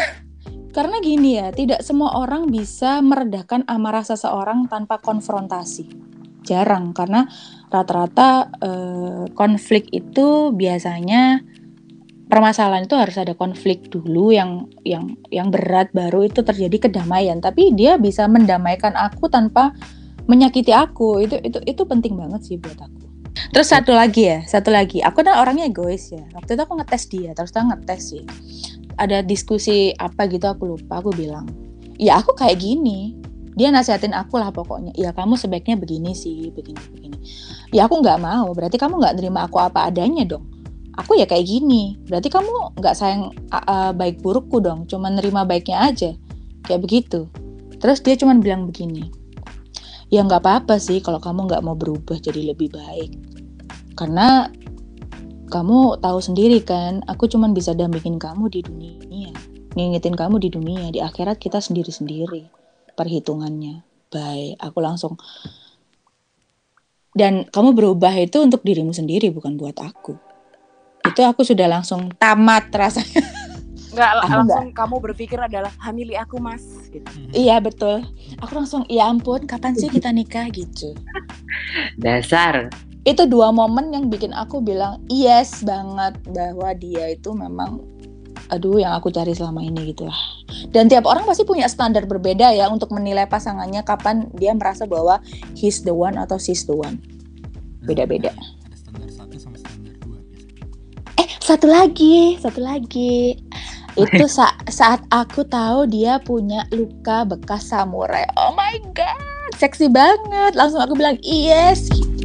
Speaker 4: [coughs] karena gini ya, tidak semua orang bisa meredakan amarah seseorang tanpa konfrontasi. Jarang karena rata-rata eh, konflik itu biasanya permasalahan itu harus ada konflik dulu yang yang yang berat baru itu terjadi kedamaian. Tapi dia bisa mendamaikan aku tanpa menyakiti aku. Itu itu itu penting banget sih buat aku. Terus satu lagi ya, satu lagi. Aku kan orangnya egois ya. Waktu itu aku ngetes dia, terus terang ngetes sih ada diskusi apa gitu aku lupa aku bilang ya aku kayak gini dia nasihatin aku lah pokoknya. Ya kamu sebaiknya begini sih begini begini. Ya aku nggak mau. Berarti kamu nggak nerima aku apa adanya dong. Aku ya kayak gini. Berarti kamu nggak sayang uh, baik burukku dong. Cuma nerima baiknya aja. Kayak begitu. Terus dia cuma bilang begini. Ya nggak apa-apa sih kalau kamu nggak mau berubah jadi lebih baik. Karena kamu tahu sendiri kan, aku cuman bisa dampingin kamu di dunia, ngingetin kamu di dunia, di akhirat kita sendiri-sendiri perhitungannya. Baik, aku langsung dan kamu berubah itu untuk dirimu sendiri bukan buat aku. Itu aku sudah langsung tamat rasanya.
Speaker 1: Enggak
Speaker 4: Aku
Speaker 1: langsung kamu berpikir adalah hamili aku mas gitu.
Speaker 4: iya betul. Aku langsung ya ampun, kapan sih kita nikah gitu.
Speaker 3: Dasar.
Speaker 4: Itu dua momen yang bikin aku bilang yes banget bahwa dia itu memang aduh yang aku cari selama ini gitu lah. Dan tiap orang pasti punya standar berbeda ya untuk menilai pasangannya kapan dia merasa bahwa he's the one atau she's the one. Beda-beda.
Speaker 2: Ada standar satu sama standar dua biasanya.
Speaker 4: Eh, satu lagi, satu lagi. Itu sa- saat aku tahu dia punya luka bekas samurai. Oh my god, seksi banget. Langsung aku bilang yes. gitu.